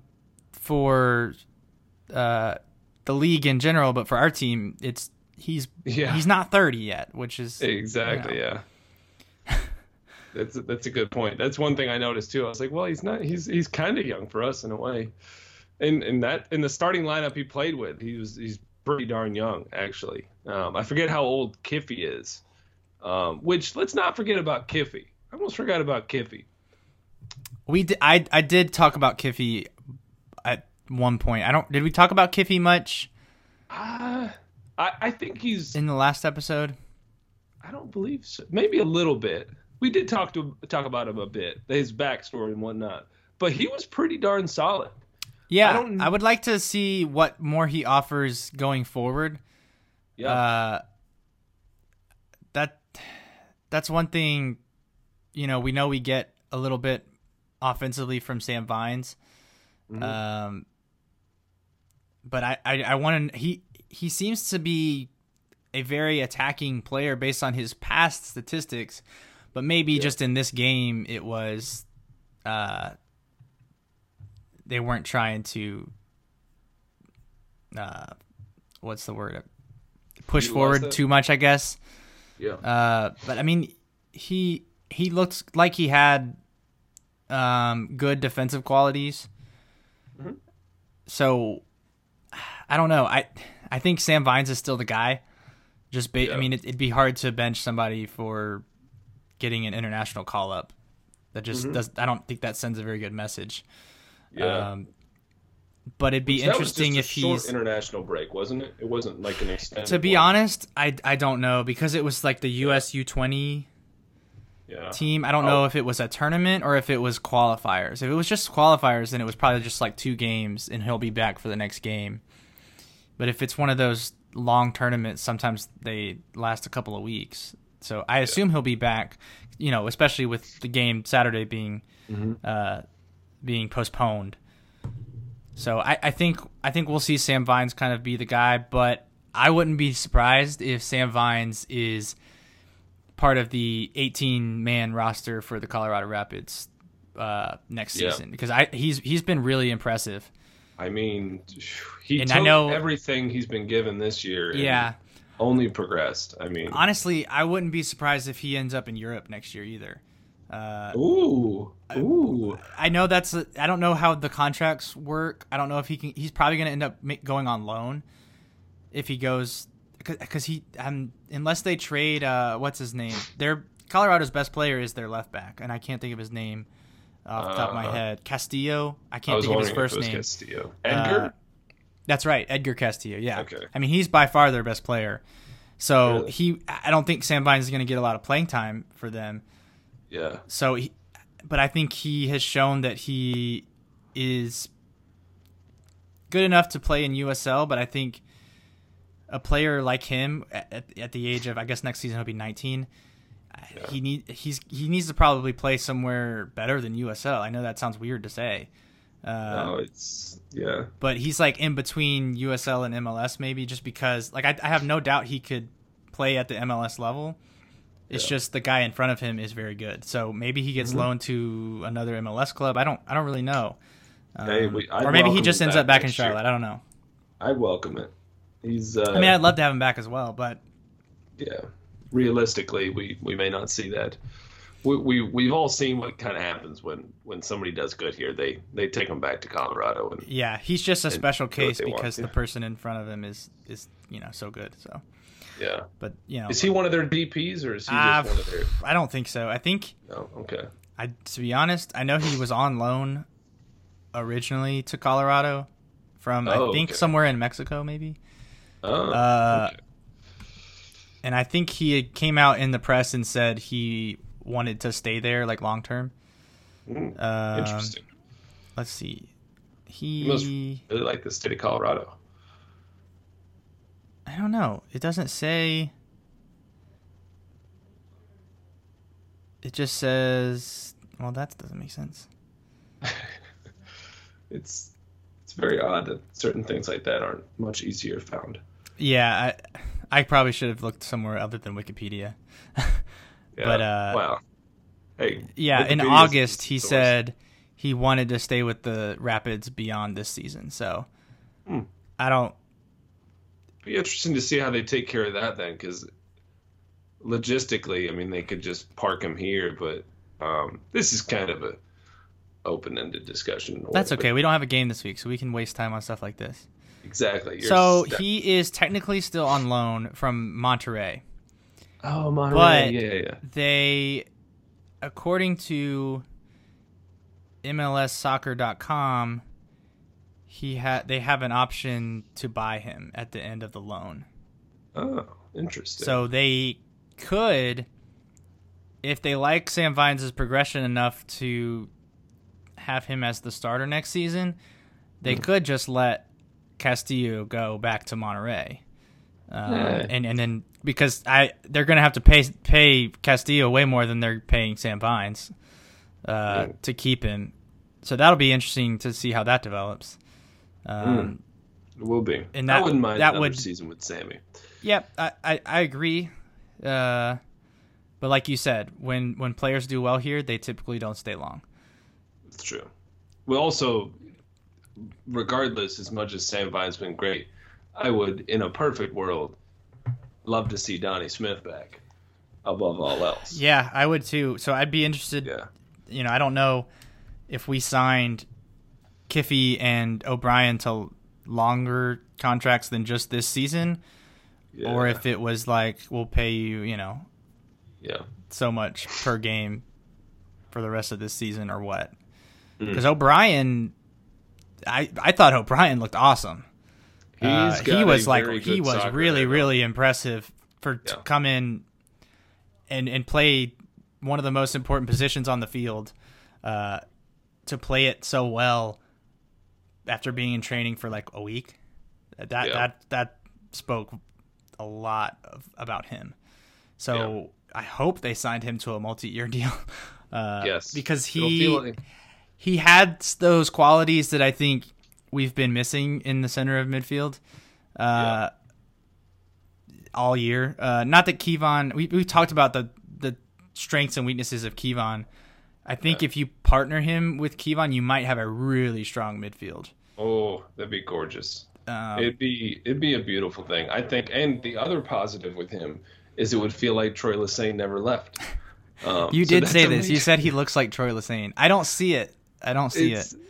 for uh, the league in general, but for our team, it's he's Yeah. he's not thirty yet, which is Exactly. you know. Yeah. that's that's a good point. That's one thing I noticed too. I was like, well, he's not. He's he's kind of young for us in a way. And in that in the starting lineup he played with, he was he's pretty darn young actually. Um, I forget how old Kiffy is. Um, which let's not forget about Kiffy. I almost forgot about Kiffy. We did, I I did talk about Kiffy at one point. I don't did we talk about Kiffy much Uh, I I think he's. in the last episode? I don't believe so. Maybe a little bit. We did talk to talk about him a bit, his backstory and whatnot. But he was pretty darn solid. Yeah, I I, don't- would like to see what more he offers going forward. Yeah. Uh, that that's one thing. You know, we know we get a little bit offensively from Sam Vines. Mhm. Um, but I I, I want to he he seems to be a very attacking player based on his past statistics, but maybe just in this game it was uh they weren't trying to uh what's the word push forward too much I guess. yeah. Uh, but I mean, he he looks like he had um, good defensive qualities. Mhm. So I don't know. I I think Sam Vines is still the guy. Just ba- Yeah. I mean, it, it'd be hard to bench somebody for getting an international call up. That just Mhm. does. I don't think that sends a very good message. Yeah. Um, but it'd be was interesting if he's international break, wasn't it? It wasn't like an extended. to be one. honest. I I don't know because it was like the US U twenty Yeah. team. I don't Oh. know if it was a tournament or if it was qualifiers. If it was just qualifiers, then it was probably just like two games and he'll be back for the next game. But if it's one of those long tournaments, sometimes they last a couple of weeks. So I assume he'll be back, you know, especially with the game Saturday being Mhm. uh, being postponed. So I, I think I think we'll see Sam Vines kind of be the guy, but I wouldn't be surprised if Sam Vines is part of the 18 man roster for the Colorado Rapids uh, next Yeah. season because I he's he's been really impressive. I mean, he And took I know- everything he's been given this year. and Yeah, Only progressed. I mean. honestly, I wouldn't be surprised if he ends up in Europe next year either. Uh, Ooh. Ooh. I know that's I I don't know how the contracts work. I don't know if he can. He's probably going to end up going on loan if he goes because he um, unless they trade uh, what's his name. Their Colorado's best player is their left back, and I can't think of his name off the top of my Uh, head. Castillo. I I can't was think of his first name. Castillo. Edgar. Uh, That's right, Edgar Castillo. Yeah. Okay. I mean, he's by far their best player. So Really? he, I don't think Sam Vines is going to get a lot of playing time for them. yeah. So, he, but I think he has shown that he is good enough to play in USL. But I think a player like him at, at the age of, I guess next season he'll be 19. Yeah. He need he's he needs to probably play somewhere better than USL. I know that sounds weird to say, uh, no, it's yeah. but he's like in between USL and MLS maybe just because like I, I have no doubt he could play at the MLS level. It's Yeah. just the guy in front of him is very good. So maybe he gets Mhm. loaned to another MLS club. I don't I don't really know. Hey, Um, we- or maybe he just ends up back in next year. Charlotte. I don't know. I'd welcome it. He's. Uh, I mean, I'd love to have him back as well, but yeah. Realistically, we we may not see that. we, we we've all seen what kind of happens when when somebody does good here. They they take him back to Colorado and Yeah, he's just a special case because the person in front of him is is you know so good. So, yeah. but you know, Is he one of their DPs or is he Ah, just one of their? I don't think so. I think No, okay. I to be honest, I know he was on loan originally to Colorado from I Oh, think okay. somewhere in Mexico maybe. Oh, Uh, okay. And I think he came out in the press and said he wanted to stay there like long term. Mm, Um, interesting. let's see. He must He really like the state of Colorado. I don't know. It doesn't say. It just says. Well, that doesn't make sense. It's it's very odd that certain things like that aren't much easier found. Yeah, I, I probably should have looked somewhere other than Wikipedia. Yeah. But, uh, wow. Hey. yeah, in August he source. said he wanted to stay with the Rapids beyond this season. So Hmm. I don't. be interesting to see how they take care of that then, because logistically, I mean, they could just park him here, but um, this is kind of a open-ended discussion. in a way, That's okay. We don't have a game this week, so we can waste time on stuff like this. Exactly. So st- he is technically still on loan from Monterrey. Oh, Monterrey. but- yeah, yeah. they according to MLSsoccer.com he had they have an option to buy him at the end of the loan. Oh, interesting. So they could if they like Sam Vines' progression enough to have him as the starter next season, they Hmm. could just let Castillo go back to Monterrey. Um, Yeah. and and then because I they're gonna have to pay pay Castillo way more than they're paying Sam Vines uh, Yeah. to keep him. So that'll be interesting to see how that develops. Um, it will be. and I that- wouldn't mind that would- season with Sammy. Yep, I, I, I agree. Uh, but like you said, when when players do well here, they typically don't stay long. It's true. Well, also, regardless, as much as Sam Vine's been great, I would, in a perfect world, love to see Donnie Smith back above all else. Yeah, I would too. So I'd be interested. Yeah. You know, I don't know if we signed Kiffy and O'Brien to longer contracts than just this season, yeah. or if it was like we'll pay you, you know, Yeah. so much per game for the rest of this season, or what? Mm. Because O'Brien, I I thought O'Brien looked awesome. Uh, He's he got was a like very he was really head, really impressive for to come in and and play one of the most important positions on the field uh, to play it so well after being in training for like a week that Yeah. that that spoke a lot of, about him so I hope they signed him to a multi-year deal uh, Yes. because It'll he feel like- he had those qualities that I think we've been missing in the center of midfield uh, all year. Uh, not that Kevon, we we talked about the the strengths and weaknesses of Kevon. I think Yeah. if you partner him with Kevon, you might have a really strong midfield. oh, that'd be gorgeous. Um, it'd be it'd be a beautiful thing, I think. And the other positive with him is it would feel like Troy Lesesne never left. Um, you did that's say this. You said he looks like Troy Lesesne. I don't see it. I don't see it's, it.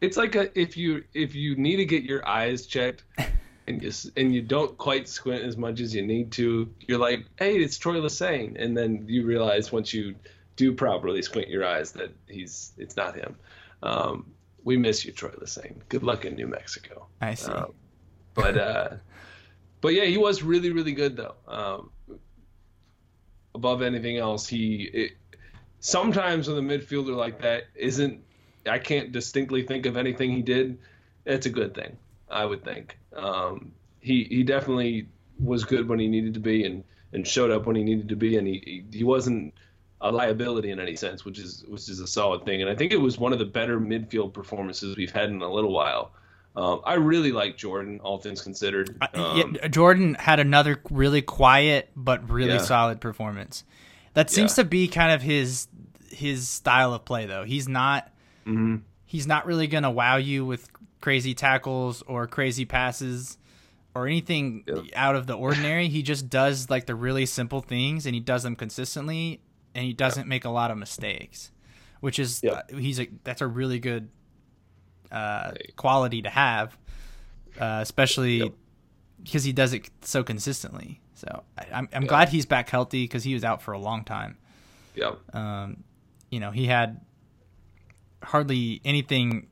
It's like a, if you if you need to get your eyes checked and you and you don't quite squint as much as you need to, you're like, hey, it's Troy Lesesne, and then you realize once you do properly squint your eyes that he's it's not him. Um, we miss you, Troy Lesesne. Good luck in New Mexico. I see. Um, but uh, but yeah, he was really really good though. Um, above anything else, he it, sometimes when a midfielder like that isn't, I can't distinctly think of anything he did. It's a good thing, I would think. Um, he he definitely was good when he needed to be and and showed up when he needed to be, and he he, wasn't a liability in any sense, which is which is a solid thing. And I think it was one of the better midfield performances we've had in a little while. Um, I really like Jordan, all things considered. Um, yeah, Jordan had another really quiet but really Yeah. solid performance. That seems Yeah. to be kind of his his style of play though. He's not mhm. he's not really going to wow you with crazy tackles or crazy passes or anything Yeah. out of the ordinary. he just does like the really simple things and he does them consistently and he doesn't make a lot of mistakes, which is Yep. uh, he's a that's a really good uh, quality to have, uh, especially Yep. because he does it so consistently. So I, I'm I'm Yeah. glad he's back healthy because he was out for a long time. Yep. Um, you know, he had hardly anything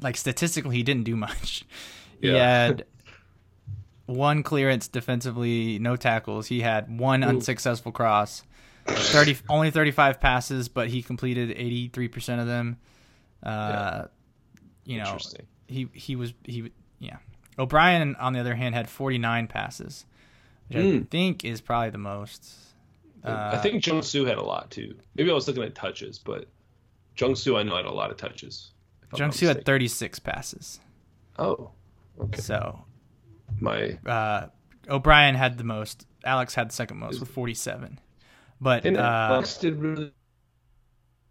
like statistically he didn't do much. He had one clearance defensively, no tackles. He had one Ooh. unsuccessful cross. 30 only 35 passes, but he completed 83% of them. Uh, you know, he he was he yeah. O'Brien on the other hand had 49 passes, which I Mm. think is probably the most. I Uh, think Jung Soo had a lot too. Maybe I was looking at touches, but Jung Soo I know had a lot of touches. if I'm Jung Soo had 36 passes. Oh, okay. So My uh, O'Brien had the most. Alex had the second most with 47. But and uh, Alex did really.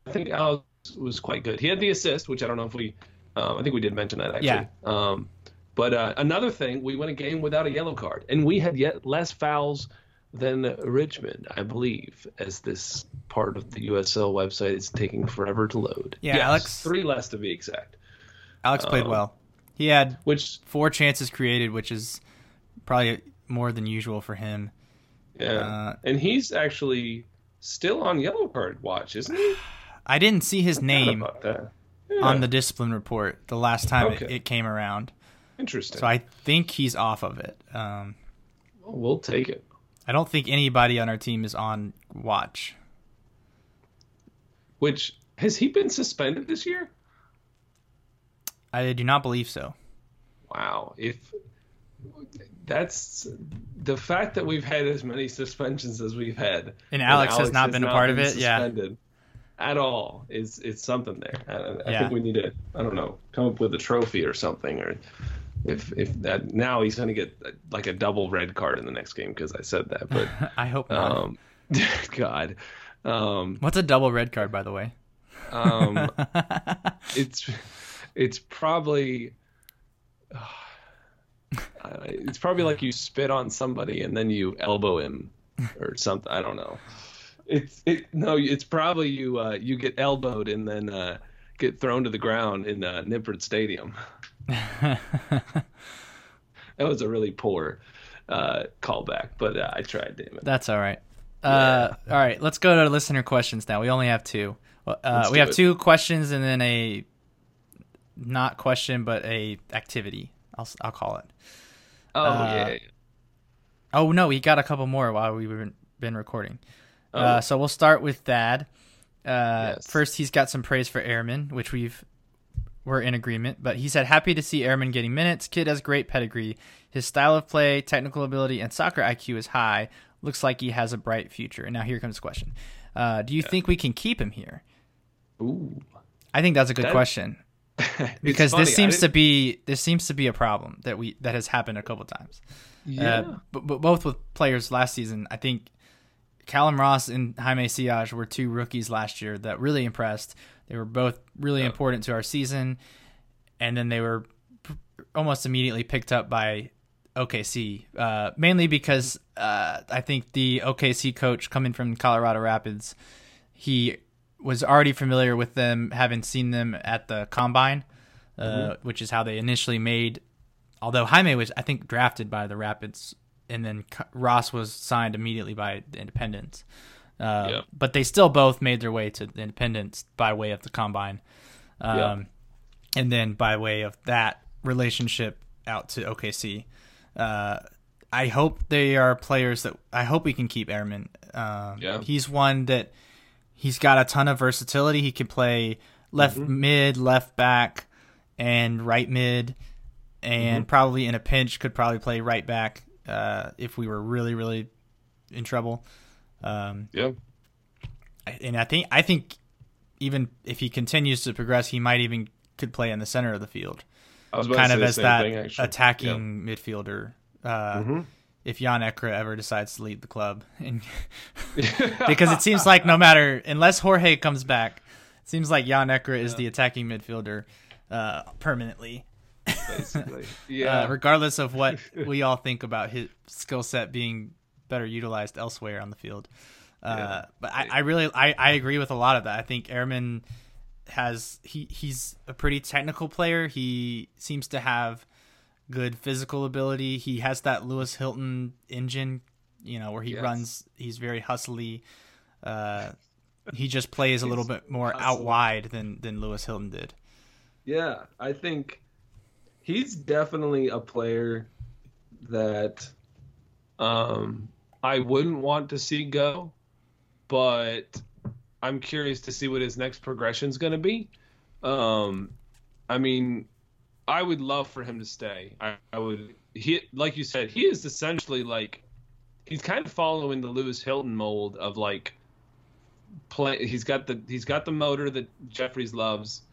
I think Alex was quite good. He had the assist, which I don't know if we. Um, I think we did mention that actually. Yeah. Um, but uh, another thing, we won a game without a yellow card, and we had yet less fouls than Richmond, I believe, as this part of the USL website is taking forever to load. Yeah, Yes, Alex- Three less to be exact. Alex played um, well. He had Which, four chances created, which is probably more than usual for him. yeah, Uh, and he's actually still on yellow card watch, isn't he? I didn't see his Forgot name about that. Yeah, on the discipline report the last time it, it came around, interesting. so I think he's off of it. Um, Well, we'll take it. I don't think anybody on our team is on watch. Which has he been suspended this year? I do not believe so. Wow. If that's the fact that we've had as many suspensions as we've had, And Alex has not been a part of it, yeah. At all is is something there. I, I Yeah. think we need to I don't know come up with a trophy or something or if if that now he's going to get like a double red card in the next game because I said that but I hope not. um God um What's a double red card, by the way? um it's it's probably uh, it's probably like you spit on somebody and then you elbow him or something. I don't know. It's it no. It's probably you uh, you get elbowed and then uh, get thrown to the ground in uh, Nippert Stadium. That was a really poor uh, callback, but uh, I tried. Damn it. That's all right. Uh, all right, let's go to listener questions now. We only have two. Uh, we have it. two questions and then a not question but a activity. I'll I'll call it. oh uh, yeah. yeah. Oh no, we got a couple more while we've been, been recording. Oh. Uh, so we'll start with Thad. Uh, Yes. First, he's got some praise for Airman, which we've we're in agreement. But he said, "Happy to see Airman getting minutes. Kid has great pedigree. His style of play, technical ability, and soccer IQ is high. Looks like he has a bright future." And now here comes the question: uh, Do you think we can keep him here? Ooh. I think that's a good That- question because funny, this seems to be this seems to be a problem that we that has happened a couple times. yeah. Uh, but, but both with players last season, I think Callum Ross and Jaime Siaj were two rookies last year that really impressed. They were both really important to our season, and then they were almost immediately picked up by OKC, uh, mainly because uh, I think the OKC coach coming from Colorado Rapids, he was already familiar with them, having seen them at the combine, uh, which is how they initially made although Jaime was I think drafted by the Rapids, and then Ross was signed immediately by the Independents. Uh, Yeah. But they still both made their way to the Independents by way of the combine, um, Yeah. and then by way of that relationship out to OKC. Uh, I hope they are players that I hope we can keep Airman. Um, Yeah. He's one that he's got a ton of versatility. He can play left Mm-hmm. mid, left back, and right mid, and Mm-hmm. probably in a pinch could probably play right back uh, if we were really really in trouble. Um, yeah. and I think I think even if he continues to progress, he might even could play in the center of the field, I was about kind to of say the as that thing, actually. attacking midfielder. Uh, Mhm. If Jan Ekra ever decides to lead the club, and because it seems like no matter unless Jorge comes back, it seems like Jan Ekra is the attacking midfielder uh, permanently. basically. Yeah. uh, regardless of what we all think about his skill set being better utilized elsewhere on the field. Uh, Yeah. but I, I really I, I agree with a lot of that. I think Ehrman has he he's a pretty technical player. He seems to have good physical ability. He has that Lewis Hilton engine, you know, where he Yes. runs. He's very hustly. Uh, he just plays a little bit more out wide than than Lewis Hilton did. Yeah, I think he's definitely a player that um, I wouldn't want to see go, but I'm curious to see what his next progression is going to be. Um, I mean, I would love for him to stay. I, I would. He, like you said, he is essentially like he's kind of following the Lewis Hilton mold of like play. He's got the he's got the motor that Jeffries loves.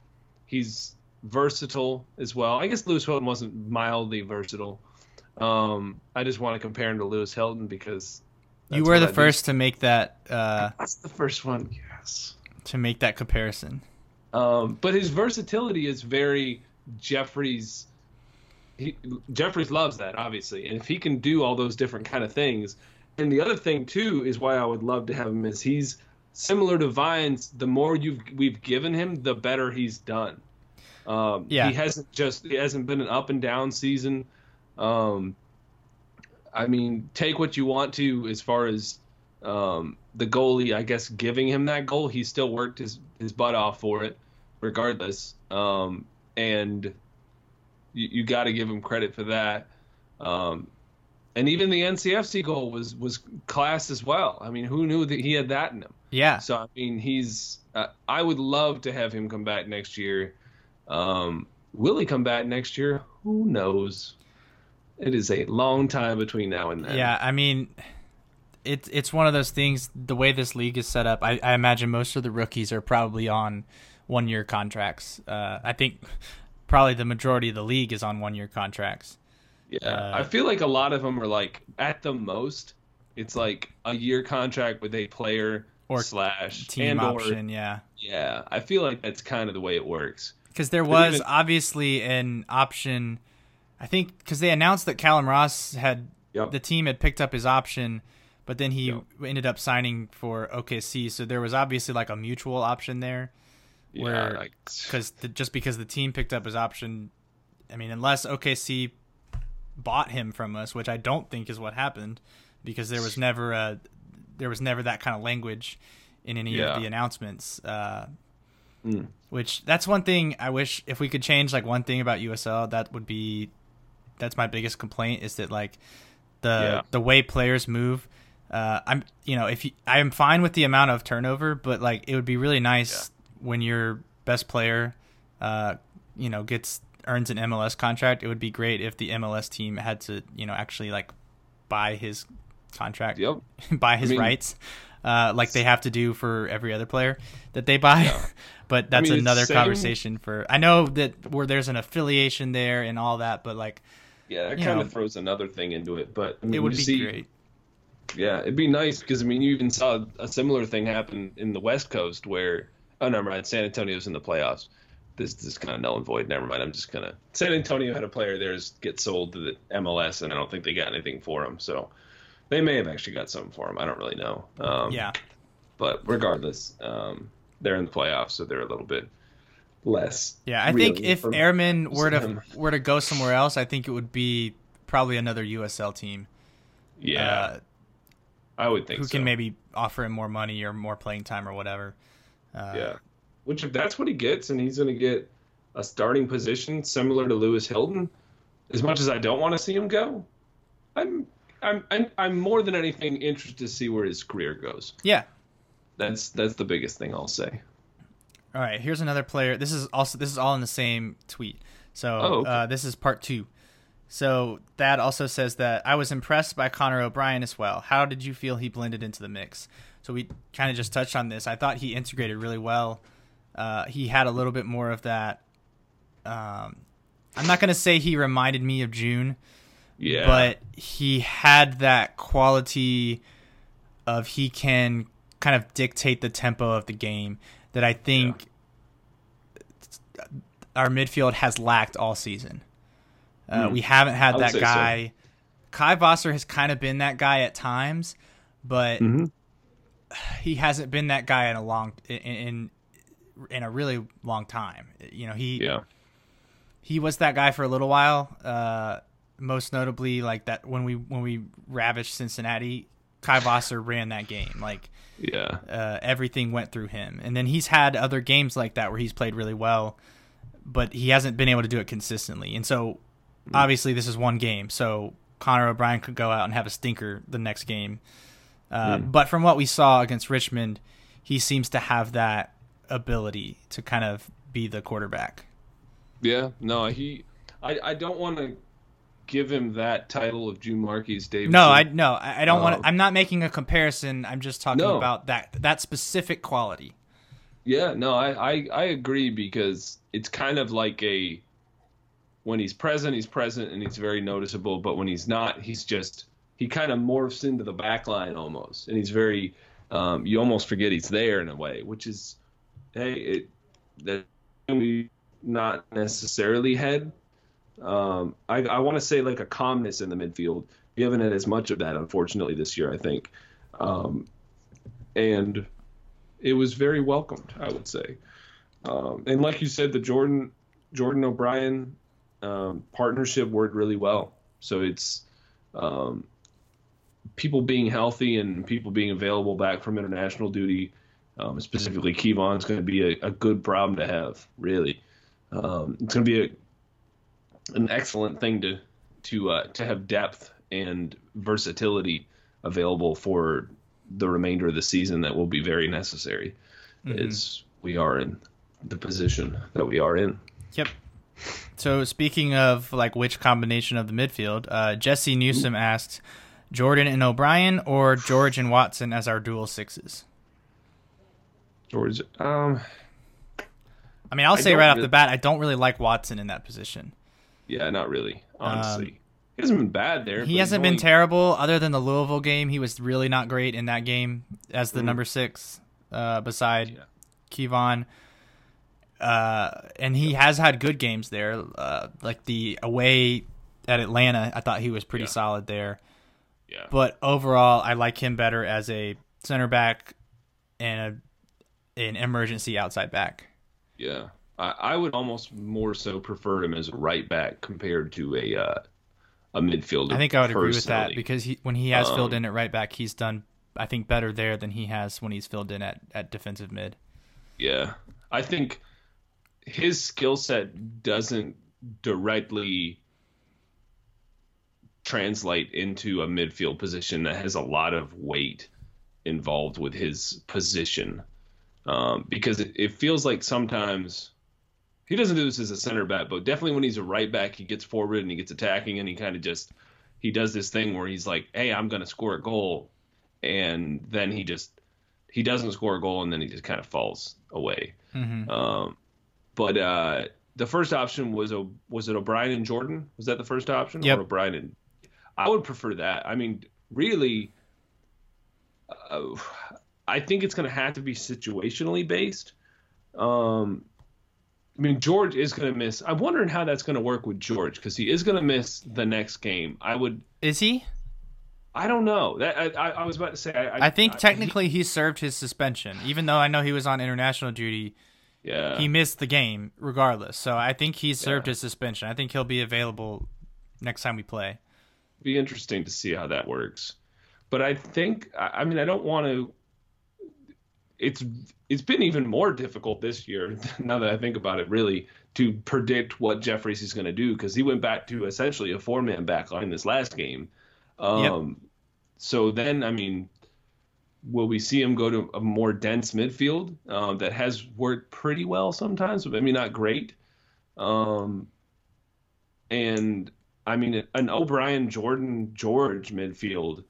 He's versatile as well. I guess Lewis Hilton wasn't mildly versatile. Um, I just want to compare him to Lewis Hilton because you were the I do. first to make that uh, That's the first one. Yes. to make that comparison. Um, but his versatility is very Jeffries. He, Jeffries loves that, obviously, and if he can do all those different kind of things, and the other thing too is why I would love to have him is he's similar to Vines. The more you've we've given him, the better he's done. Um, Yeah. he hasn't just he hasn't been an up and down season. Um, I mean, take what you want to as far as um, the goalie, I guess, giving him that goal. He still worked his, his butt off for it, regardless. Um, and you, you got to give him credit for that. Um, and even the NCFC goal was was class as well. I mean, who knew that he had that in him? Yeah, So I mean, he's. Uh, I would love to have him come back next year. Um, will he come back next year? Who knows? It is a long time between now and then. Yeah, I mean, it's it's one of those things. The way this league is set up, I, I imagine most of the rookies are probably on one year contracts. Uh, I think probably the majority of the league is on one year contracts. Yeah, Uh, I feel like a lot of them are like at the most, it's like a year contract with a player Or slash Team and or- option, yeah. yeah, I feel like that's kind of the way it works. Because there was even- obviously an option. I think because they announced that Callum Ross had Yep. the team had picked up his option, but then he Yep. ended up signing for OKC. So there was obviously like a mutual option there. Yeah, where- like, because the, just because the team picked up his option, I mean, unless OKC bought him from us, which I don't think is what happened, because there was never a there was never that kind of language in any Yeah. of the announcements. Uh, Mm. Which that's one thing I wish if we could change like one thing about USL that would be that's my biggest complaint is that like the Yeah. the way players move. Uh, I'm you know if you, I am fine with the amount of turnover, but like it would be really nice when your best player, uh, you know, gets earns an MLS contract. It would be great if the MLS team had to you know actually like buy his contract, Yep. buy his I mean- rights, uh, like they have to do for every other player that they buy. Yeah. but that's mean, another conversation for. I know that where there's an affiliation there and all that, but like Yeah, that kind know. of throws another thing into it. But I mean, it would be see, great. Yeah, it'd be nice because I mean, you even saw a similar thing happen in the West Coast where oh, never mind, San Antonio's in the playoffs. This this is kind of null and void. Never mind. I'm just gonna. San Antonio had a player theirs get sold to the MLS, and I don't think they got anything for him. So they may have actually got something for him. I don't really know. Um, Yeah, But regardless, um, they're in the playoffs, so they're a little bit less. yeah. I think if Airmen were to him. were to go somewhere else, I think it would be probably another USL team. yeah, uh, I would think who so. can maybe offer him more money or more playing time or whatever. Uh, Yeah. Which if that's what he gets and he's going to get a starting position similar to Lewis Hilton, as much as I don't want to see him go, I'm I'm I'm, I'm more than anything interested to see where his career goes. yeah. That's that's the biggest thing I'll say. All right, here's another player. This is also this is all in the same tweet. So Oh, okay. uh, this is part two. So that also says that I was impressed by Connor O'Brien as well. How did you feel he blended into the mix? So we kind of just touched on this. I thought he integrated really well. Uh, he had a little bit more of that. Um, I'm not gonna say he reminded me of Jun, Yeah. but he had that quality of he can kind of dictate the tempo of the game that I think our midfield has lacked all season. Uh, Hmm. We haven't had that say so. guy. Kai Vosser has kind of been that guy at times, but Mhm. he hasn't been that guy in a long in in, in a really long time. You know, he Yeah. he was that guy for a little while. Uh, most notably, like that when we when we ravaged Cincinnati, Kai Vasser ran that game. Like Yeah. uh, everything went through him, and then he's had other games like that where he's played really well, but he hasn't been able to do it consistently. And so, obviously, this is one game, so Connor O'Brien could go out and have a stinker the next game. Uh, But from what we saw against Richmond, he seems to have that ability to kind of be the quarterback. Yeah. No, he. I, I don't want to give him that title of Jun Marques Davidson. No, I no, I don't want. Um, to I'm not making a comparison. I'm just talking No. about that that specific quality. Yeah, no, I, I, I agree because it's kind of like a when he's present, he's present and he's very noticeable, but when he's not, he's just he kind of morphs into the back line almost. And he's very um, you almost forget he's there in a way, which is hey, it that we not necessarily had. Um, I, I want to say like a calmness in the midfield. We haven't had as much of that, unfortunately, this year. I think, um, and it was very welcomed, I would say. Um, and like you said, the Jordan Jordan O'Brien um, partnership worked really well. So it's um, people being healthy and people being available back from international duty. Um, specifically, Kevon's going to be a, a good problem to have. Really, um, it's going to be a, an excellent thing to to uh, to have depth and versatility available for the remainder of the season that will be very necessary as we are in the position that we are in. Yep. So speaking of like which combination of the midfield, uh, Jesse Newsom asked Jordan and O'Brien or George and Watson as our dual sixes. George, um, I mean, I'll I say right off the bat, I don't really like Watson in that position. Yeah, not really, honestly. he hasn't been bad there. Um, He hasn't been only- terrible other than the Louisville game. He was really not great in that game as the number six, uh, beside Yeah. Kevon. Uh, and he has had good games there. Uh, like the away at Atlanta, I thought he was pretty Yeah. solid there. Yeah, But overall, I like him better as a center back and a, an emergency outside back. yeah. I, I would almost more so prefer him as a right back compared to a uh, a midfielder. I think I would agree with that because he, when he has filled Um, in at right back, he's done I think better there than he has when he's filled in at, at defensive mid. Yeah. I think his skill set doesn't directly translate into a midfield position that has a lot of weight involved with his position. Um, because it, it feels like sometimes he doesn't do this as a center back, but definitely when he's a right back, he gets forward and he gets attacking and he kind of just he does this thing where he's like, "Hey, I'm going to score a goal," and then he just he doesn't score a goal and then he just kind of falls away. Mm-hmm. Um, but uh, the first option was a was it O'Brien and Jordan? Was that the first option? Yep. Or O'Brien and I would prefer that. I mean, really, uh, I think it's going to have to be situationally based. Um, I mean, George is going to miss. I'm wondering how that's going to work with George because he is going to miss the next game. I would. Is he? I don't know. That I, I, I was about to say. I, I think technically he served his suspension, even though I know he was on international duty. yeah. He missed the game regardless, so I think he served his suspension. I think he'll be available next time we play. be interesting to see how that works. But I think I I mean I don't want to. It's it's been even more difficult this year now that I think about it. Really, to predict what Jeffries is going to do because he went back to essentially a four man back line this last game. Um, So then, I mean, will we see him go to a more dense midfield um, that has worked pretty well sometimes? But maybe not great. Um, and I mean, an O'Brien, Jordan, George midfield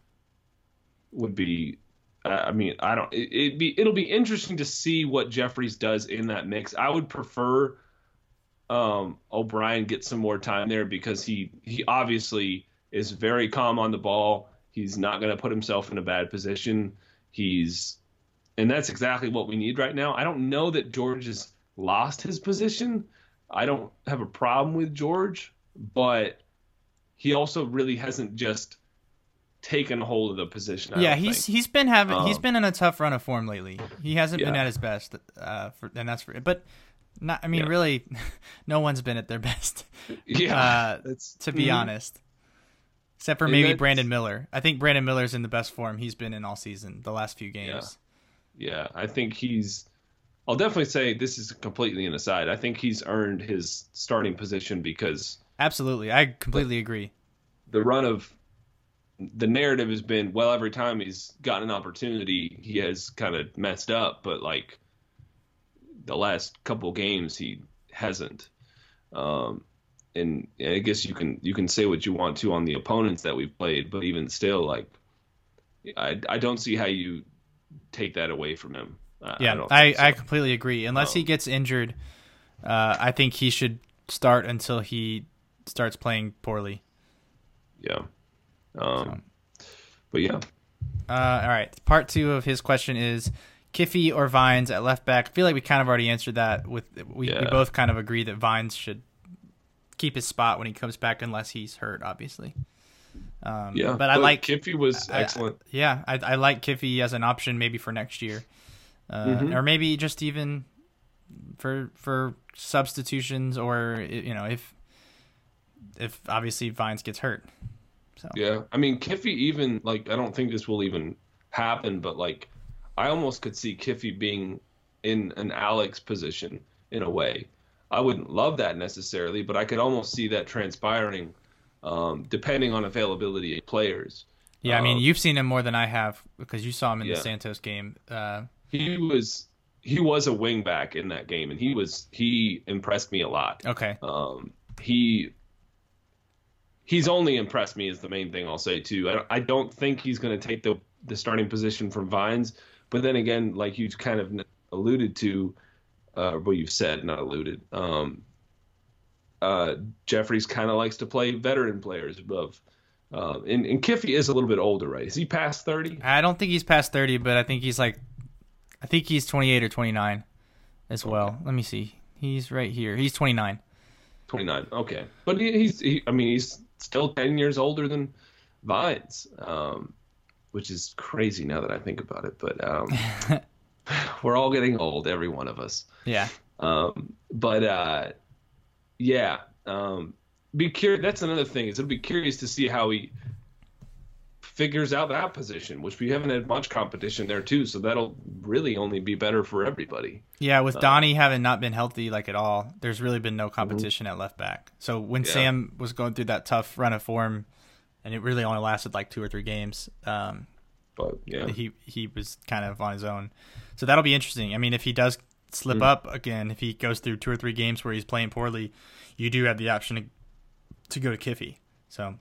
would be. Uh, I mean, I don't. It, be. It'll be interesting to see what Jeffries does in that mix. I would prefer um, O'Brien get some more time there because he he obviously is very calm on the ball. He's not going to put himself in a bad position. He's and that's exactly what we need right now. I don't know that George has lost his position. I don't have a problem with George, but he also really hasn't just taken hold of the position. I yeah, he's think. he's been having he's Um, been in a tough run of form lately. He hasn't been at his best, uh, for, and that's for. But not. I mean, Yeah. really, no one's been at their best. yeah. uh, to be mhm. honest. Except for maybe Brandon Miller. I think Brandon Miller's in the best form he's been in all season, the last few games. Yeah, I think he's. I'll definitely say this is completely an aside. I think he's earned his starting position because Absolutely. I completely agree. the run of the narrative has been well every time he's gotten an opportunity he has kind of messed up but like the last couple games he hasn't um and, i guess you can you can say what you want to on the opponents that we've played but even still like i i don't see how you take that away from him I, Yeah, don't I, so. I, completely agree. Unless he Um, gets injured, uh, I think he should start until he starts playing poorly. yeah um but yeah Uh, all right. Part two of his question is Kiffy or Vines at left back. I feel like we kind of already answered that. With we, we both kind of agree that Vines should keep his spot when he comes back, unless he's hurt, obviously. Um, yeah but I like Kiffy was I- excellent yeah, I, I like Kiffy as an option maybe for next year, uh, Mhm. or maybe just even for for substitutions, or you know if if obviously Vines gets hurt. So Yeah, I mean Kiffy even like I don't think this will even happen, but like I almost could see Kiffy being in an Alex position in a way. I wouldn't love that necessarily, but I could almost see that transpiring, um, depending on availability of players. yeah, I mean Um, you've seen him more than I have because you saw him in the Santos game. Uh, He was he was a wing back in that game, and he was he impressed me a lot. okay, Um, he he's only impressed me is the main thing I'll say too. I, I don't think he's going to take the the starting position from Vines, but then again, like you kind of alluded to, uh, well you've said not alluded. Um, uh, Jeffries kind of likes to play veteran players above. Um, and, and Kiffy is a little bit older, right? Is he past thirty? I don't think he's past thirty, but I think he's like, I think he's twenty eight or twenty nine, as well. Let me see. He's right here. He's twenty nine. 29. Okay, but he, he's he, I mean he's still 10 years older than Vines, um, which is crazy now that I think about it. But um, we're all getting old, every one of us. Yeah. Um, but uh, yeah, um, be curious. That's another thing is it'll be curious to see how he figures out that position, which we haven't had much competition there too. So that'll really only be better for everybody. Yeah, Uh, with Donnie having not been healthy like at all, there's really been no competition at left back. So when Mm-hmm. Yeah. Sam was going through that tough run of form, and it really only lasted like two or three games, um, But yeah, he he was kind of on his own. So that'll be interesting. I mean, if he does slip Mm. up again, if he goes through two or three games where he's playing poorly, you do have the option to, to go to Kiffy. So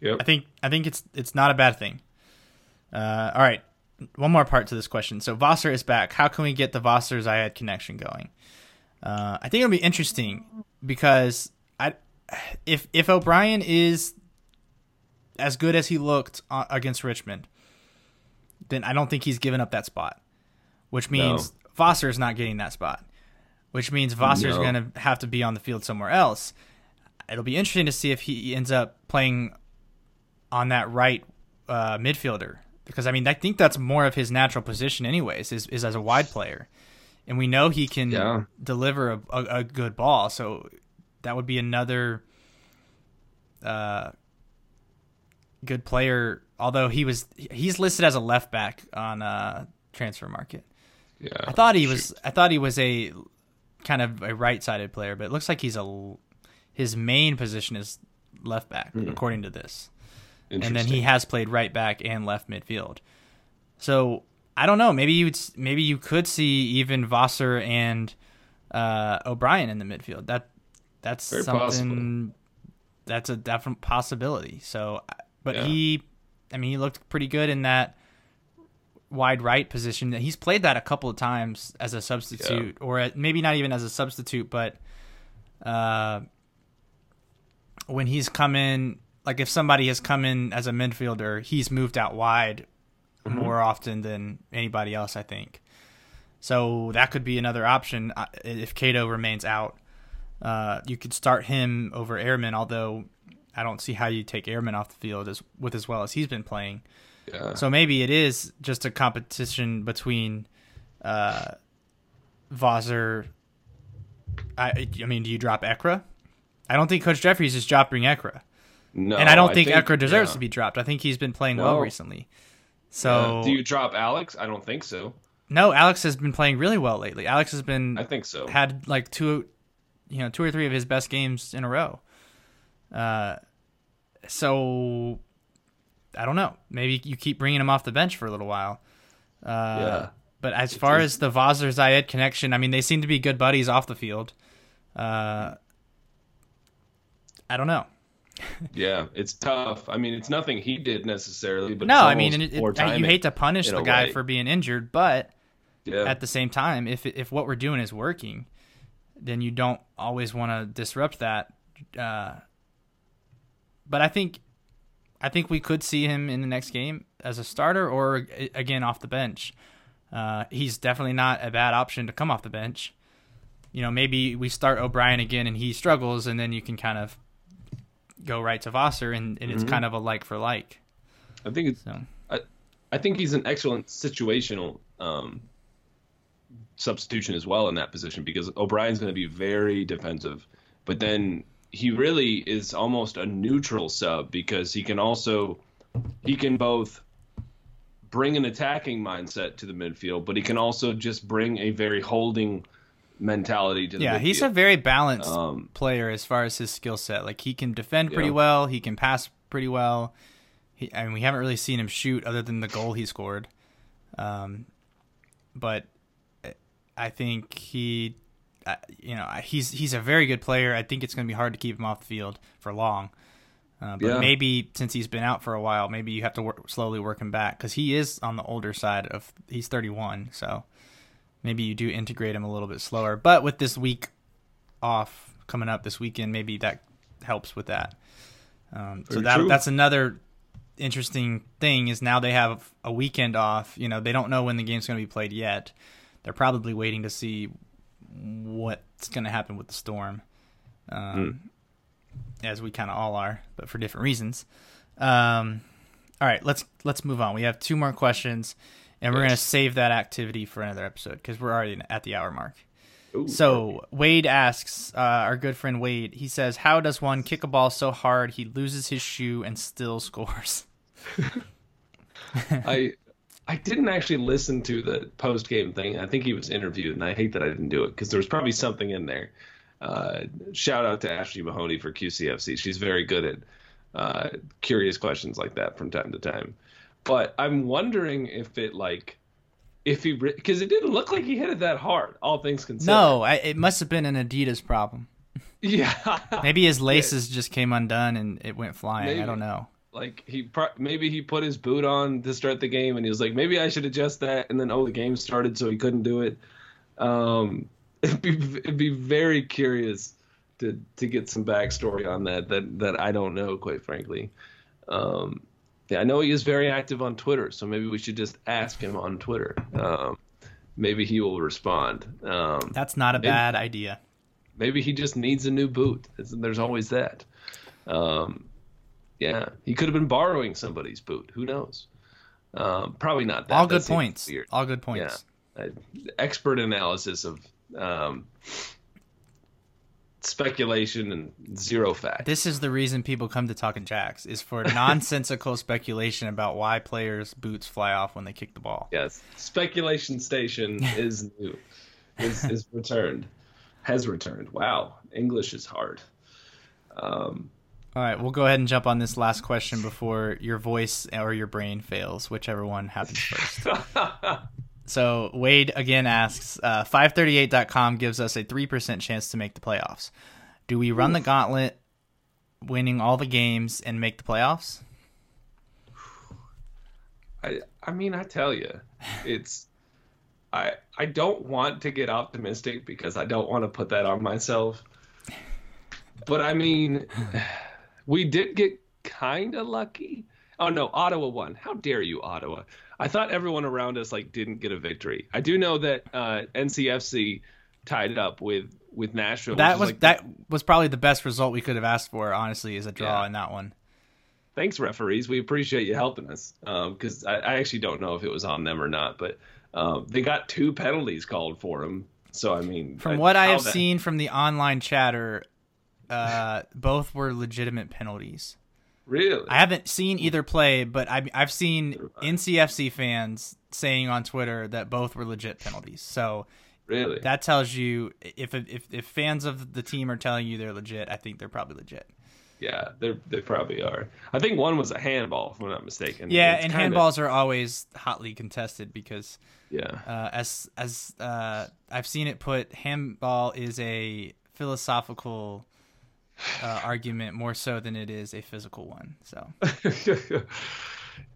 yep. I think I think it's it's not a bad thing. Uh, all right, one more part to this question. So Vossler is back. How can we get the Vossler Zayed connection going? Uh, I think it'll be interesting because I, if if O'Brien is as good as he looked against Richmond, then I don't think he's given up that spot, which means Vossler is not getting that spot, which means Vossler is No. going to have to be on the field somewhere else. It'll be interesting to see if he ends up playing on that right uh, midfielder because I mean I think that's more of his natural position anyways is, is as a wide player, and we know he can Yeah. deliver a, a, a good ball, so that would be another uh, good player. Although he was he's listed as a left back on uh, transfer market. yeah. I thought he was I thought he was a kind of a right sided player, but it looks like he's a his main position is left back according to this and then he has played right back and left midfield. So I don't know. Maybe you maybe you could see even Vosser and uh, O'Brien in the midfield. That that's Very something. That's a definite possibility. So, but Yeah. he, I mean, he looked pretty good in that wide right position. He's played that a couple of times as a substitute, or at, maybe not even as a substitute, but uh, when he's come in, like if somebody has come in as a midfielder, he's moved out wide more often than anybody else, I think. So that could be another option uh, if Cato remains out. Uh, you could start him over Airman, although I don't see how you take Ehrman off the field as with as well as he's been playing. Yeah. So maybe it is just a competition between uh. I I mean, do you drop Ekra? I don't think Coach Jeffries is dropping Ekra, no, and I don't think, Ekra deserves yeah. to be dropped. I think he's been playing well recently. So Yeah. do you drop Alex? I don't think so. no, Alex has been playing really well lately. Alex has been I think so. had like two, you know, two or three of his best games in a row. Uh, so I don't know. Maybe you keep bringing him off the bench for a little while. Uh, Yeah. But as far as the Vozler Zayed connection, I mean, they seem to be good buddies off the field. Uh, I don't know. Yeah, it's tough. I mean, it's nothing he did necessarily, but no, I mean, it, it, you hate to punish the guy way. for being injured, but Yeah. at the same time, if if what we're doing is working, then you don't always want to disrupt that. Uh, but I think, I think we could see him in the next game as a starter or again off the bench. Uh, he's definitely not a bad option to come off the bench. You know, maybe we start O'Brien again and he struggles, and then you can kind of go right to Vosser, and, and it's Mhm. kind of a like for like. I think it's. So I, I think he's an excellent situational um, substitution as well in that position because O'Brien's going to be very defensive, but then he really is almost a neutral sub because he can also he can both bring an attacking mindset to the midfield, but he can also just bring a very holding mentality to the yeah, he's a very balanced Um, player as far as his skill set. Like he can defend pretty Yeah. well, he can pass pretty well. He, I mean, we haven't really seen him shoot other than the goal he scored. Um, but I think he, uh, you know, he's he's a very good player. I think it's going to be hard to keep him off the field for long. Uh, but Yeah. maybe since he's been out for a while, maybe you have to work, slowly work him back because he is on the older side of. He's 31, so maybe you do integrate him a little bit slower. But with this week off coming up this weekend, maybe that helps with that. Um, so that true. that's another interesting thing is now they have a weekend off. You know, they don't know when the game's going to be played yet. They're probably waiting to see what's going to happen with the storm, um, as we kind of all are, but for different reasons. Um, all right, let's let's move on. We have two more questions, and we're Yes. going to save that activity for another episode because we're already at the hour mark. Ooh, So Wade asks, uh, our good friend Wade, he says, "How does one kick a ball so hard he loses his shoe and still scores?" I I didn't actually listen to the post game thing. I think he was interviewed, and I hate that I didn't do it because there was probably something in there. Uh, shout out to Ashley Mahoney for QCFC. She's very good at uh, curious questions like that from time to time. But I'm wondering if it like if he because it didn't look like he hit it that hard. All things considered. No, I, it must have been an Adidas problem. Yeah. Maybe his laces just came undone and it went flying. I don't know. like he pro- maybe he put his boot on to start the game and he was like maybe I should adjust that and then oh the game started so he couldn't do it um it'd be it'd be very curious to to get some backstory on that that that I don't know quite frankly um yeah I know he is very active on Twitter so maybe we should just ask him on Twitter um maybe he will respond um That's not a bad idea. maybe he just needs a new boot There's- always that um yeah, he could have been borrowing somebody's boot. Who knows? Um, probably not that. All good points. weird. All good points. Uh, expert analysis of um, speculation and zero fact. This is the reason people come to Talking Jacks is for nonsensical speculation about why players' boots fly off when they kick the ball. yes, speculation station is new. Is, is returned. Has returned. Wow, English is hard. Um, All right, we'll go ahead and jump on this last question before your voice or your brain fails, whichever one happens first. So Wade again asks, uh, 538.com gives us a 3% chance to make the playoffs. Do we run the gauntlet, winning all the games, and make the playoffs? I I mean, I tell you, it's I I don't want to get optimistic because I don't want to put that on myself. But I mean, we did get kind of lucky. Oh no, Ottawa won. How dare you, Ottawa? I thought everyone around us like didn't get a victory. I do know that uh, NCFC tied it up with with Nashville. That was like that was probably the best result we could have asked for. Honestly, is a draw Yeah. in that one. thanks referees we appreciate you helping us because I, I actually don't know if it was on them or not but um, they got two penalties called for them so i mean From I- what I have that- seen from the online chatter, uh, both were legitimate penalties. Really? I haven't seen either play, but I, I've seen NCFC fans saying on Twitter that both were legit penalties. So really? that tells you if if if fans of the team are telling you they're legit, I think they're probably legit. yeah they they probably are. I think one was a handball if i'm not mistaken. Yeah, It's and kinda- handballs are always hotly contested because yeah. uh, as as uh, I've seen it put, handball is a philosophical uh, argument more so than it is a physical one. So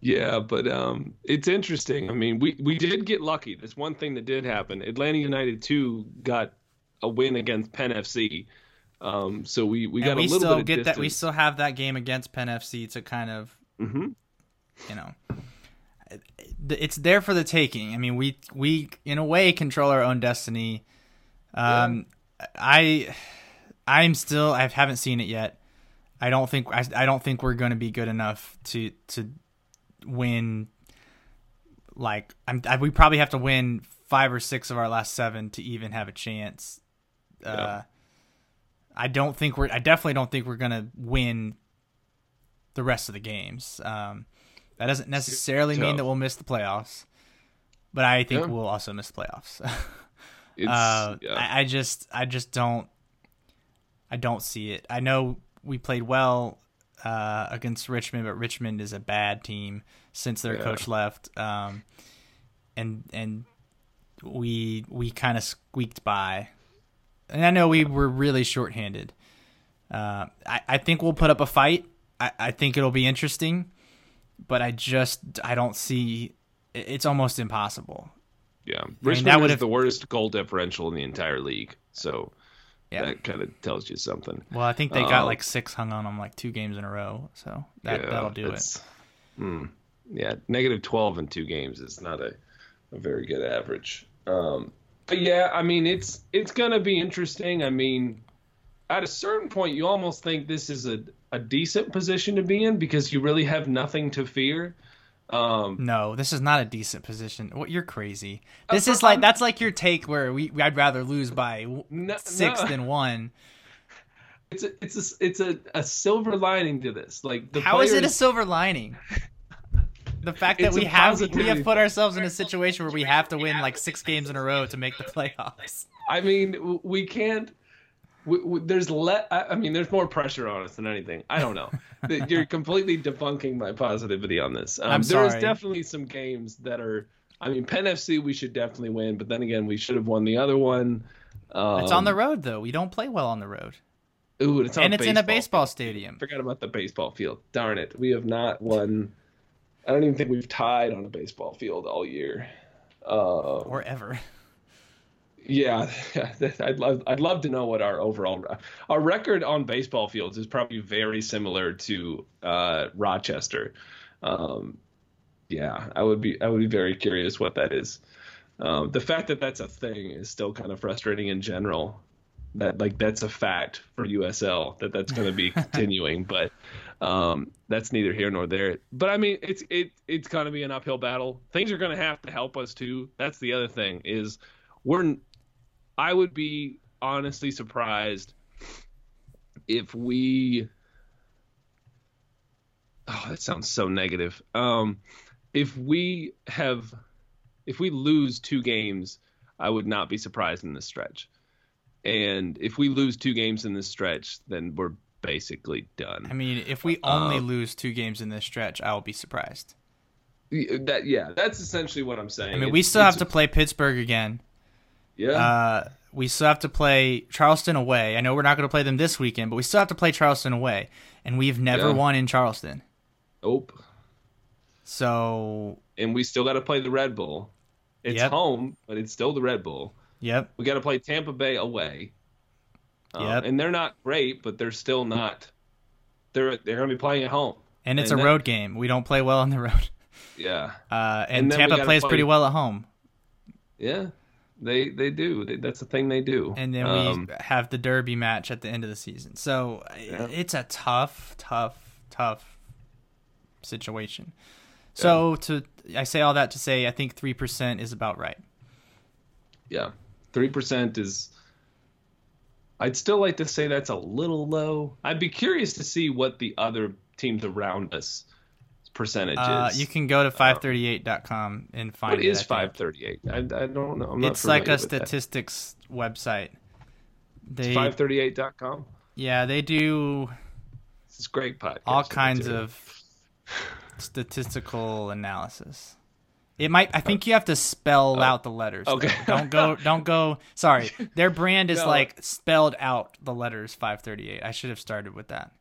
yeah, but um, it's interesting. I mean, we we did get lucky. There's one thing that did happen. Atlanta United two got a win against Penn FC. Um, so we we got we a little still bit of get distance. that we still have that game against Penn FC to kind of hmm you know it's there for the taking. I mean, we we in a way control our own destiny. Um, I I'm still I haven't seen it yet. I don't think I, I don't think we're going to be good enough to to win. Like I'm, I, we probably have to win five or six of our last seven to even have a chance. Uh, Yeah. I don't think we're. I definitely don't think we're gonna win the rest of the games. Um, that doesn't necessarily mean that we'll miss the playoffs, but I think Yeah. we'll also miss the playoffs. It's, uh, yeah. I, I just, I just don't, I don't see it. I know we played well uh, against Richmond, but Richmond is a bad team since their Yeah. coach left, um, and and we we kind of squeaked by. And I know we were really shorthanded. Uh, I, I think we'll put up a fight. I, I think it'll be interesting, but I just I don't see. It's almost impossible. yeah. that Richmond would have- the worst goal differential in the entire league. So Yeah. that kind of tells you something. Well, I think they got Uh, like six hung on them like two games in a row, so that yeah, that'll do it. hmm. yeah, negative twelve in two games is not a, a very good average. Um, but yeah, I mean it's it's gonna be interesting. I mean, at a certain point, you almost think this is a a decent position to be in because you really have nothing to fear. Um, No, this is not a decent position. What you're crazy. This Uh, is like that's like your take where we I'd rather lose by No- six no. than one. it's a it's a it's a, a silver lining to this. Like the How is it a silver lining? The fact that It's we have we have put ourselves in a situation where we have to win like six games in a row to make the playoffs. I mean, we can't. We, we, there's le- I, I mean, there's more pressure on us than anything. I don't know. You're completely debunking my positivity on this. Um, I'm sorry. There's definitely some games that are. I mean, Penn FC we should definitely win, but then again, we should have won the other one. Um, It's on the road though. We don't play well on the road, Ooh, it's and it's in a baseball. baseball stadium. Forgot about the baseball field. Darn it, we have not won. I don't even think we've tied on a baseball field all year. Uh, or ever. Yeah, I'd love I'd love to know what our overall our record on baseball fields is probably very similar to uh, Rochester. Um, yeah, I would be I would be very curious what that is. Um, the fact that that's a thing is still kind of frustrating in general. That like that's a fact for USL that that's going to be continuing, but um, that's neither here nor there. But I mean, it's it it's going to be an uphill battle. Things are going to have to help us too. That's the other thing is we're I would be honestly surprised if we. Oh, that sounds so negative. Um, if we have, if we lose two games, I would not be surprised in this stretch. And if we lose two games in this stretch, then we're basically done. I mean, if we only Um, lose two games in this stretch, I will be surprised. that yeah, that's essentially what I'm saying. I mean, we still have to play Pittsburgh again. Yeah, Uh, we still have to play Charleston away. I know we're not going to play them this weekend, but we still have to play Charleston away, and we've never Yeah. won in Charleston. nope. So, And we still got to play the Red Bull. It's Yep. home, but it's still the Red Bull. yep, We got to play Tampa Bay away. Um, Yep. And they're not great, but they're still not. They're they're going to be playing at home. and it's And a that- road game. We don't play well on the road, Yeah. uh, and, And Tampa plays play- pretty well at home. Yeah. They they do. They, that's the thing they do. And then Um, we have the Derby match at the end of the season. So Yeah. it's a tough, tough, tough situation. So to I say all that to say I think three percent is about right. yeah, three percent is. I'd still like to say that's a little low. I'd be curious to see what the other teams around us percentage Uh, you can go to uh, 538.com and find What it. is I five thirty eight? I, I don't know. I'm not It's like a with that. statistics website. They Five thirty eight dot com. yeah they do This is great podcast. all kinds material. of statistical analysis. It might. I think uh, you have to spell uh, out the letters. Oh. Okay. though. Don't go. Don't go. Sorry. Their brand is No. like spelled out the letters 538. I should have started with that.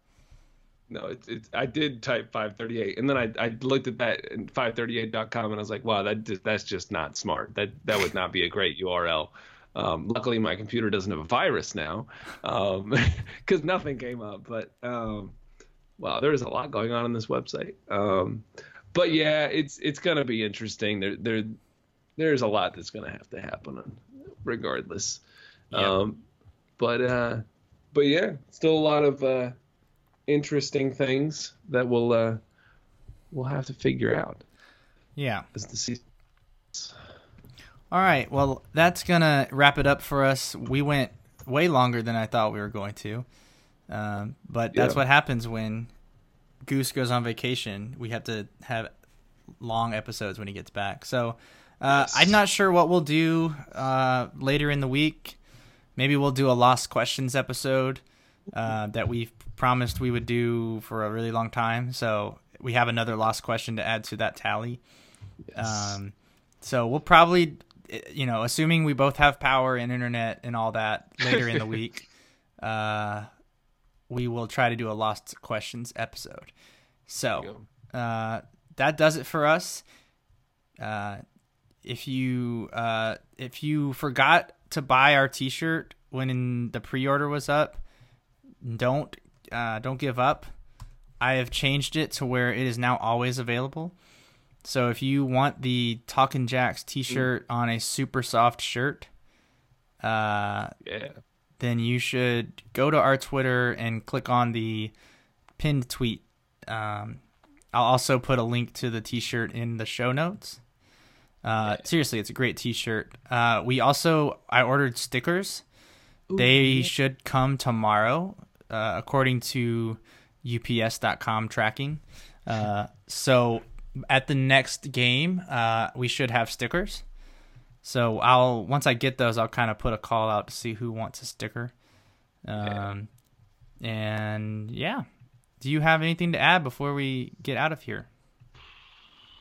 No, it's it's. I did type 538, and then I I looked at that in 538.com, and I was like, wow, that that's just not smart. That that would not be a great URL. Um, luckily, my computer doesn't have a virus now, because nothing came up. But um, wow, there is a lot going on on this website. Um, but yeah, it's it's gonna be interesting. There there there's a lot that's gonna have to happen, regardless. Yeah. Um, but uh, but yeah, still a lot of uh, interesting things that we'll uh, we'll have to figure out Yeah. as the season. All right. Well, that's gonna wrap it up for us. We went way longer than I thought we were going to, um, but that's Yeah. what happens when Goose goes on vacation. We have to have long episodes when he gets back. So uh, Yes. I'm not sure what we'll do uh, later in the week. Maybe we'll do a lost questions episode uh, that we've promised we would do for a really long time. So we have another lost question to add to that tally. Yes. Um, so we'll probably, eh, you know, assuming we both have power and internet and all that later in the week, uh, we will try to do a lost questions episode. So uh, that does it for us. Uh, if you uh, if you forgot to buy our T-shirt when the pre-order was up, don't uh, don't give up. I have changed it to where it is now always available. So if you want the Talking Jacks T-shirt on a super soft shirt, uh, yeah. then you should go to our Twitter and click on the pinned tweet. Um, I'll also put a link to the T-shirt in the show notes. Uh, Seriously, it's a great T-shirt. Uh, we also I ordered stickers. they should come tomorrow, uh, according to UPS.com tracking. Uh, so at the next game, uh, we should have stickers. So I'll once I get those, I'll kind of put a call out to see who wants a sticker. Um, and yeah, do you have anything to add before we get out of here?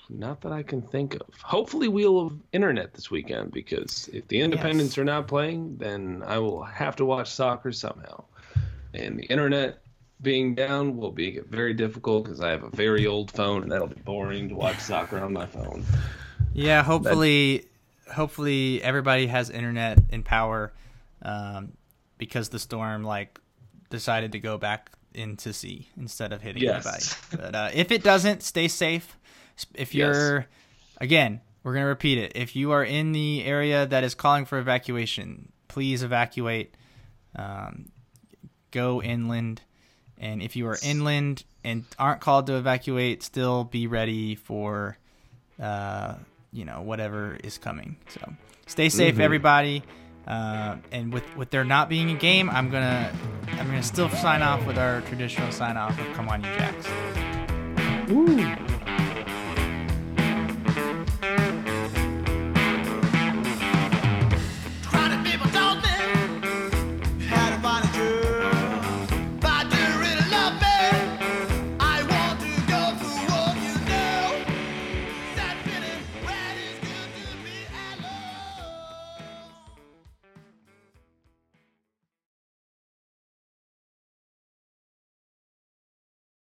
Not that I can think of. Hopefully, we'll have internet this weekend because if the Independents Yes. are not playing, then I will have to watch soccer somehow. And the internet being down will be very difficult because I have a very old phone, and that'll be boring to watch soccer on my phone. Yeah, hopefully, hopefully everybody has internet and power, um, because the storm like decided to go back into sea instead of hitting Yes. anybody. But uh, if it doesn't, stay safe. If you're, again, we're gonna repeat it. If you are in the area that is calling for evacuation, please evacuate. Um, go inland, and if you are inland and aren't called to evacuate, still be ready for uh, you know whatever is coming. So stay safe, Mhm. everybody. Uh, and with with there not being a game, I'm gonna I'm gonna still sign off with our traditional sign off of "Come on, you Jacks."